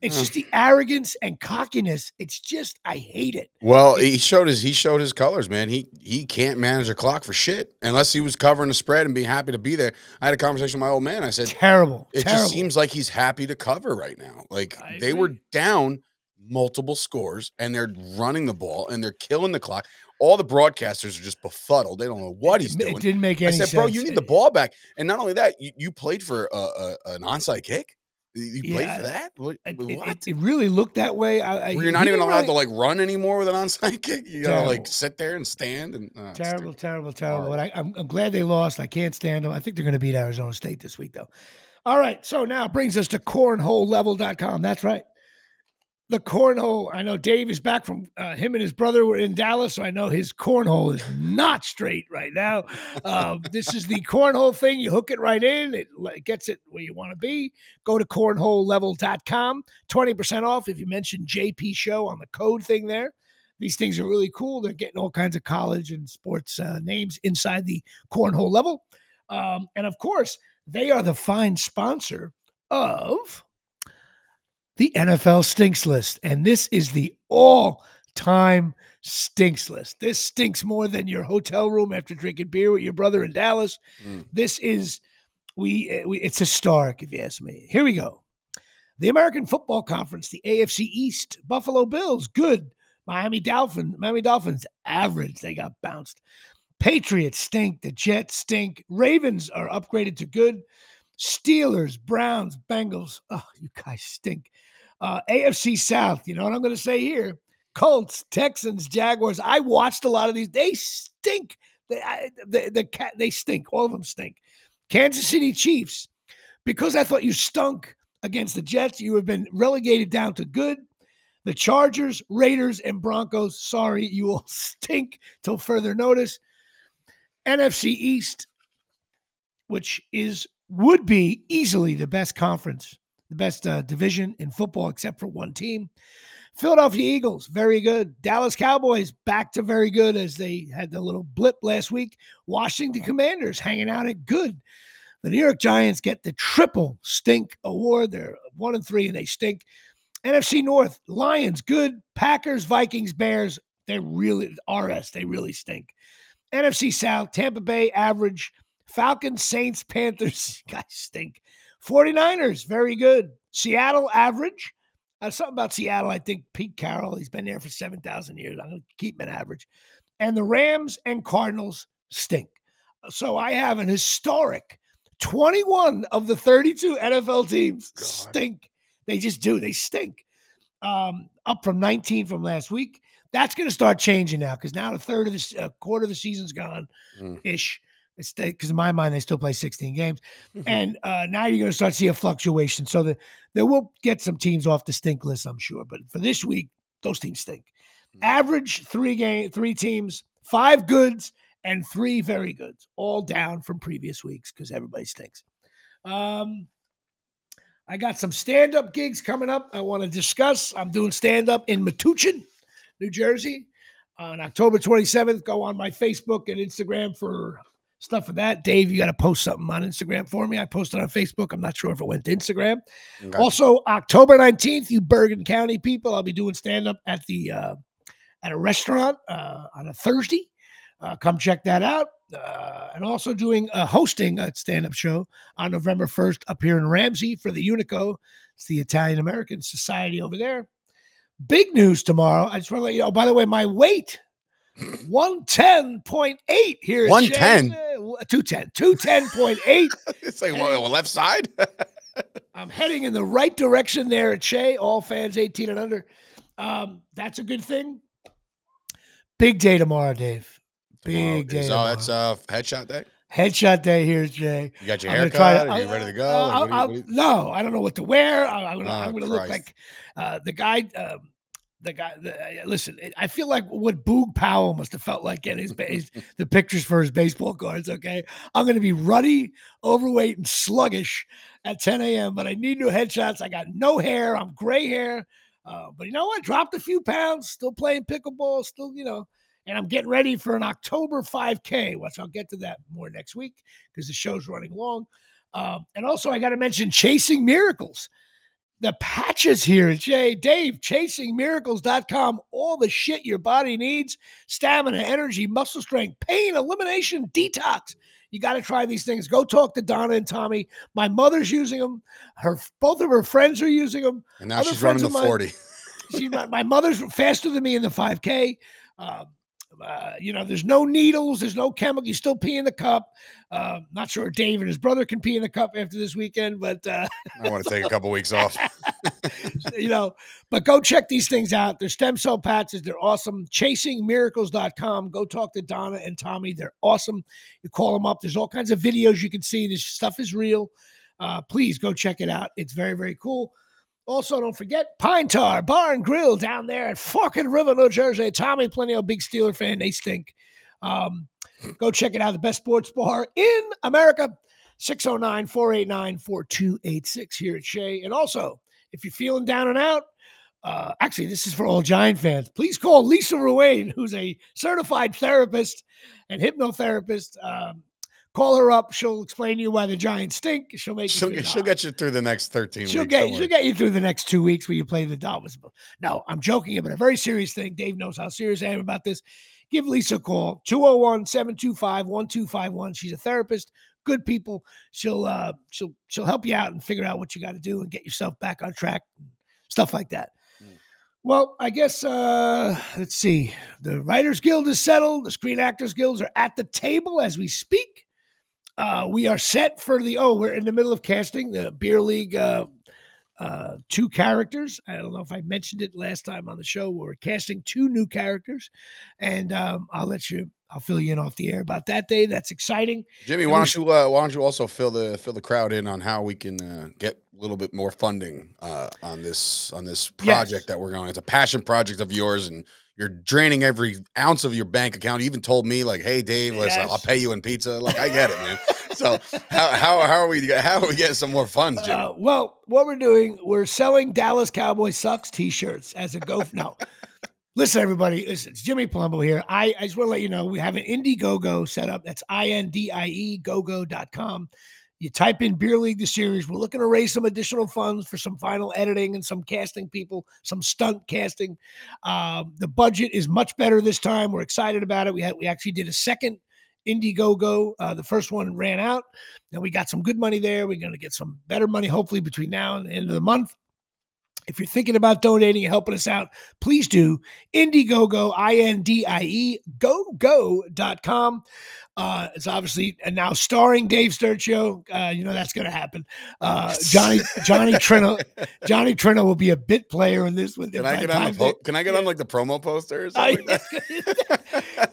it's just the arrogance and cockiness. It's just I hate it. Well, he showed his he showed his colors, man. He he can't manage a clock for shit unless he was covering the spread and being happy to be there. I had a conversation with my old man. I said, Terrible. it terrible. just seems like he's happy to cover right now. Like I they were down multiple scores and they're running the ball and they're killing the clock. All the broadcasters are just befuddled. They don't know what he's doing. It didn't make any I said, sense. bro, you need the ball back. And not only that, you, you played for a, a, an onside kick. You you played for that? What? It, it- it- really looked that way. I, I, you're not even allowed really- to like run anymore with an onside <laughs> kick. You gotta like sit there and stand and uh, Terrible, terrible, terrible. But I, I'm, I'm glad they lost. I can't stand them. I think they're going to beat Arizona State this week, though. All right. So now it brings us to cornholelevel.com. That's right. The cornhole. I know Dave is back from uh, him and his brother were in Dallas, so I know his cornhole is not straight right now. Um, this is the cornhole thing. You hook it right in, it, it gets it where you want to be. Go to cornholelevel.com. 20% off if you mention JP Show on the code thing there. These things are really cool. They're getting all kinds of college and sports uh, names inside the cornhole level. Um, and of course, they are the fine sponsor of the NFL Stinks List. And this is the all time stinks list. This stinks more than your hotel room after drinking beer with your brother in Dallas. Mm. This is, we, uh, we, it's historic, if you ask me. Here we go. The American Football Conference, the AFC East, Buffalo Bills, good. Miami Dolphins, Miami Dolphins, average. They got bounced. Patriots stink. The Jets stink. Ravens are upgraded to good. Steelers, Browns, Bengals. Oh, you guys stink. Uh, AFC South. You know what I'm going to say here? Colts, Texans, Jaguars. I watched a lot of these. They stink. They, I, the, the cat, they stink. All of them stink. Kansas City Chiefs, because I thought you stunk against the Jets, you have been relegated down to good. The Chargers, Raiders, and Broncos, sorry, you will <laughs> stink till further notice. NFC East, which is would be easily the best conference, the best uh, division in football, except for one team. Philadelphia Eagles, very good. Dallas Cowboys, back to very good as they had the little blip last week. Washington Commanders hanging out at good. The New York Giants get the triple stink award. They're one and three and they stink. NFC North, Lions, good. Packers, Vikings, Bears, they're really RS, they really stink. NFC South, Tampa Bay, average. Falcons, Saints, Panthers, <laughs> guys stink. 49ers, very good. Seattle, average. Uh, something about Seattle. I think Pete Carroll, he's been there for 7,000 years. I'm going to keep him an average. And the Rams and Cardinals stink. So I have an historic 21 of the 32 NFL teams God. stink. They just do. They stink. Um, up from 19 from last week. That's going to start changing now because now the third of the uh, quarter of the season's gone Mm. It's because in my mind they still play 16 games, and uh, now you're going to start to see a fluctuation. So the they will get some teams off the stink list, I'm sure. But for this week, those teams stink. Mm. Average three game, three teams, five goods and three very goods, all down from previous weeks because everybody stinks. Um, I got some stand up gigs coming up. I want to discuss. I'm doing stand up in Metuchen, New Jersey, on October 27th. Go on my Facebook and Instagram for stuff for that. Dave, you got to post something on Instagram for me. I posted on Facebook. I'm not sure if it went to Instagram. Okay. Also, October 19th, you Bergen County people, I'll be doing stand up at the uh, at a restaurant uh, on a Thursday. Uh, come check that out. Uh, and also doing uh, hosting a stand up show on November 1st up here in Ramsey for the Unico. It's the Italian American Society over there. Big news tomorrow. I just want to let you know. By the way, my weight <laughs> 110.8 here. 110? Shea- uh, 210. 210.8. <laughs> it's like well, left side. <laughs> I'm heading in the right direction there at Shea. All fans 18 and under. Um, that's a good thing. Big day tomorrow, Dave. Big day. So tomorrow. that's uh headshot day. Headshot day here, Jay. You got your hair cut. to- Are you ready to go? Uh, I'll- you- I'll- you- no, I don't know what to wear. I, I'm gonna, Oh, gonna look like uh, the guy. Um, the guy. The, uh, listen, I feel like what Boog Powell must have felt like getting his, ba- his <laughs> the pictures for his baseball cards. Okay, I'm gonna be ruddy, overweight, and sluggish at 10 a.m. But I need new headshots. I got no hair. I'm gray hair. Uh, but you know what? Dropped a few pounds. Still playing pickleball. Still, you know. And I'm getting ready for an October 5K, which I'll get to that more next week because the show's running long. Um, and also, I got to mention Chasing Miracles. The patches here, Jay, Dave, chasingmiracles.com. All the shit your body needs stamina, energy, muscle strength, pain, elimination, detox. You got to try these things. Go talk to Donna and Tommy. My mother's using them. Her both of her friends are using them. and now other she's running the of mine- 40. <laughs> She, my, my mother's faster than me in the 5K. Uh, uh, you know, there's no needles, there's no chemical. You still pee in the cup. Uh, not sure Dave and his brother can pee in the cup after this weekend, but uh, I want to take a couple weeks off. <laughs> you know, but go check these things out. They're stem cell patches. They're awesome. Chasingmiracles.com. Go talk to Donna and Tommy. They're awesome. You call them up. There's all kinds of videos you can see. This stuff is real. Uh, please go check it out. It's very, very cool. Also, don't forget Pine Tar Bar and Grill down there at Forked River, New Jersey. Tommy Plenio, big Steeler fan. They stink. Um, go check it out. The best sports bar in America. 609 489 4286 here at Shea. And also, if you're feeling down and out, uh, actually, this is for all Giant fans. Please call Lisa Ruane, who's a certified therapist and hypnotherapist. Um, call her up. She'll explain to you why the Giants stink. She'll make you She'll, get- she'll get you through the next 13 She'll weeks. get she'll get you through the next two weeks where you play the Dolphins. No, I'm joking about a very serious thing. Dave knows how serious I am about this. Give Lisa a call 201 725 1251. She's a therapist, good people. She'll uh she'll she'll help you out and figure out what you got to do and get yourself back on track, stuff like that. Mm. Well, I guess uh let's see. The Writers Guild is settled. The Screen Actors Guilds are at the table as we speak. Uh, we are set for the oh, we're in the middle of casting the beer league uh, uh, two characters. I don't know if I mentioned it last time on the show. We're casting two new characters, and um, I'll let you. I'll fill you in off the air about that day. That's exciting. Jimmy, And why don't you uh, why don't you also fill the fill the crowd in on how we can uh, get a little bit more funding uh, on this on this project Yes. that we're going. It's a passion project of yours, and you're draining every ounce of your bank account. You even told me like, "Hey, Dave, listen, I'll pay you in pizza." Like, I get it, man. <laughs> so how how how are we how are we getting some more funds, Jimmy? Uh, well, what we're doing, we're selling Dallas Cowboy Sucks t-shirts as a go. no, listen, everybody. Listen, it's Jimmy Palumbo here. I, I just want to let you know we have an Indiegogo set up. That's I-N-D-I-E gogo.com. You type in Beer League the series. We're looking to raise some additional funds for some final editing and some casting people, some stunt casting. Um, the budget is much better this time. We're excited about it. We had we actually did a second Indiegogo. Uh, the first one ran out, and we got some good money there. We're going to get some better money hopefully between now and the end of the month. If you're thinking about donating and helping us out, please do. Indiegogo, I N D I E, go go.com. Uh, it's obviously and now starring Dave Sturchio. Uh, you know that's going to happen. Uh, Johnny Johnny <laughs> Trino Johnny Trino will be a bit player in this one. Can I get on the po- can I get on like the promo poster or something? like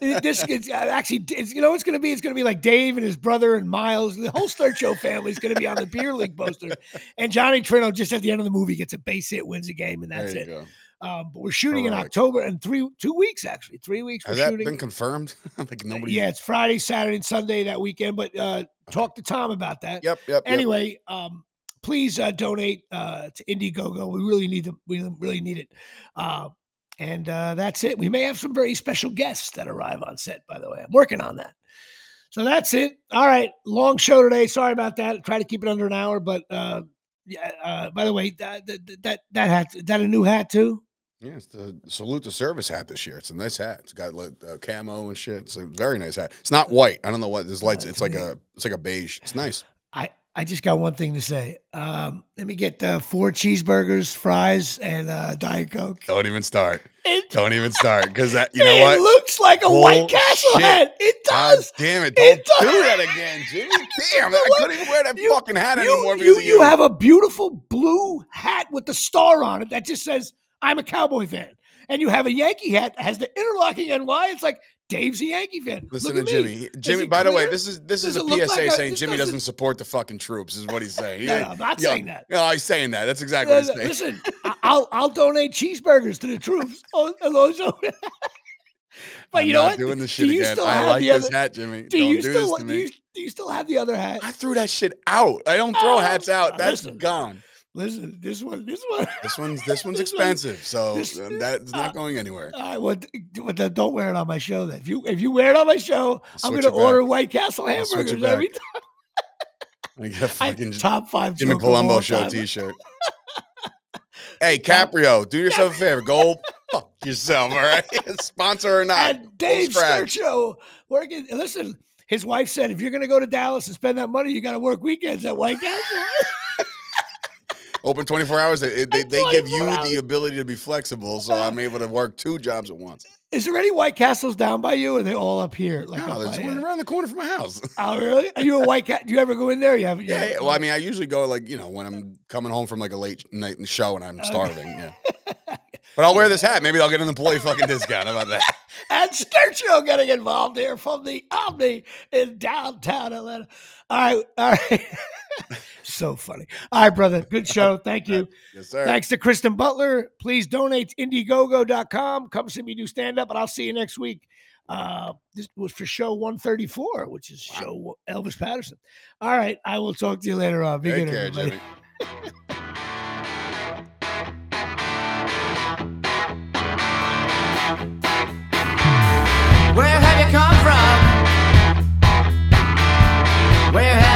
<laughs> this is actually, it's, you know, what's going to be. It's going to be like Dave and his brother and Miles. The whole Sturchio family is going to be on the beer league poster. And Johnny Trino, just at the end of the movie, gets a base hit, wins a game, and that's there you it. go. Um, but we're shooting in October and three, two weeks actually, three weeks. Has we're that shooting. been confirmed? <laughs> like nobody. yeah, it's Friday, Saturday, and Sunday that weekend. But uh, talk to Tom about that. Yep. Yep. yep. Anyway, um, please uh, donate uh, to Indiegogo. We really need them. We really need it. Uh, and uh, that's it. We may have some very special guests that arrive on set. By the way, I'm working on that. So that's it. All right, long show today. Sorry about that. Try to keep it under an hour, but uh, yeah. Uh, by the way, that that that, that hat is that a new hat too? Yeah, it's the salute to service hat this year. It's a nice hat. It's got like uh, camo and shit. It's a very nice hat. It's not white. I don't know what this lights. It's like a it's like a beige. It's nice. I I just got one thing to say. Um, let me get uh, four cheeseburgers, fries, and uh, diet coke. Don't even start. It, Don't even start because that you know <laughs> it what? looks like a White Castle Bullshit. hat. It does. God damn it! It Don't do does. that again, Jimmy. <laughs> Damn, I couldn't even wear that You- fucking hat you, anymore because you, you have a beautiful blue hat with the star on it that just says "I'm a Cowboy fan," and you have a Yankee hat that has the interlocking NY. It's like Dave's a Yankee fan. Listen Look to at me. Jimmy. Jimmy, by the way, this is this Does is a PSA like saying Jimmy doesn't- doesn't support the fucking troops. Is what he's saying. He <laughs> No, no, I'm not yeah, saying that. No, he's saying that. That's exactly Uh, what he's saying. listen, I'll I'll donate cheeseburgers to the troops. Oh, <laughs> but I'm you know what? doing this Do shit you again. still I have like the this other- hat, Jimmy. Do Don't you do still this to do you, do you still have the other hat? I threw that shit out. I don't throw Oh, hats out. That's listen. gone. Listen, this one, this one. <laughs> This one's this one's This one- expensive, so this- uh, that's uh, not going anywhere. All right, well, d- d- well, don't wear it on my show. Then if you if you wear it on my show, I'm going to it back. order White Castle hamburgers every time. <laughs> I get a I- fucking top five Jimmy Palumbo show time. T-shirt. <laughs> hey, Caprio, do yourself a favor. Go fuck yourself, all right? Sponsor or not. And Dave. Sturchio working. Listen, his wife said, if you're going to go to Dallas and spend that money, you got to work weekends at White Castle. Open 24 hours. They, they, they give you hours. the ability to be flexible, so I'm able to work two jobs at once. Is there any White Castles down by you, or are they all up here? Like No, up there's one around the corner from my house. <laughs> Oh, really? Are you a White Cat? Do you ever go in there? You haven't. Yeah, yeah, well, I mean, I usually go like you know when I'm coming home from like a late night show and I'm Okay. starving. Yeah, but I'll wear this hat. Maybe I'll get an employee fucking discount. How about that? <laughs> and Sturchio getting involved here from the Omni in downtown Atlanta. All right, all right. <laughs> so funny. All right, brother. Good show. Thank you. <laughs> Yes, sir. Thanks to Kristen Butler. Please donate to Indiegogo.com. Come see me do stand up, and I'll see you next week. Uh, this was for show 134, which is show Elvis Patterson. All right, I will talk to you later on. Be Take good, care, everybody. Where have you come from? Where have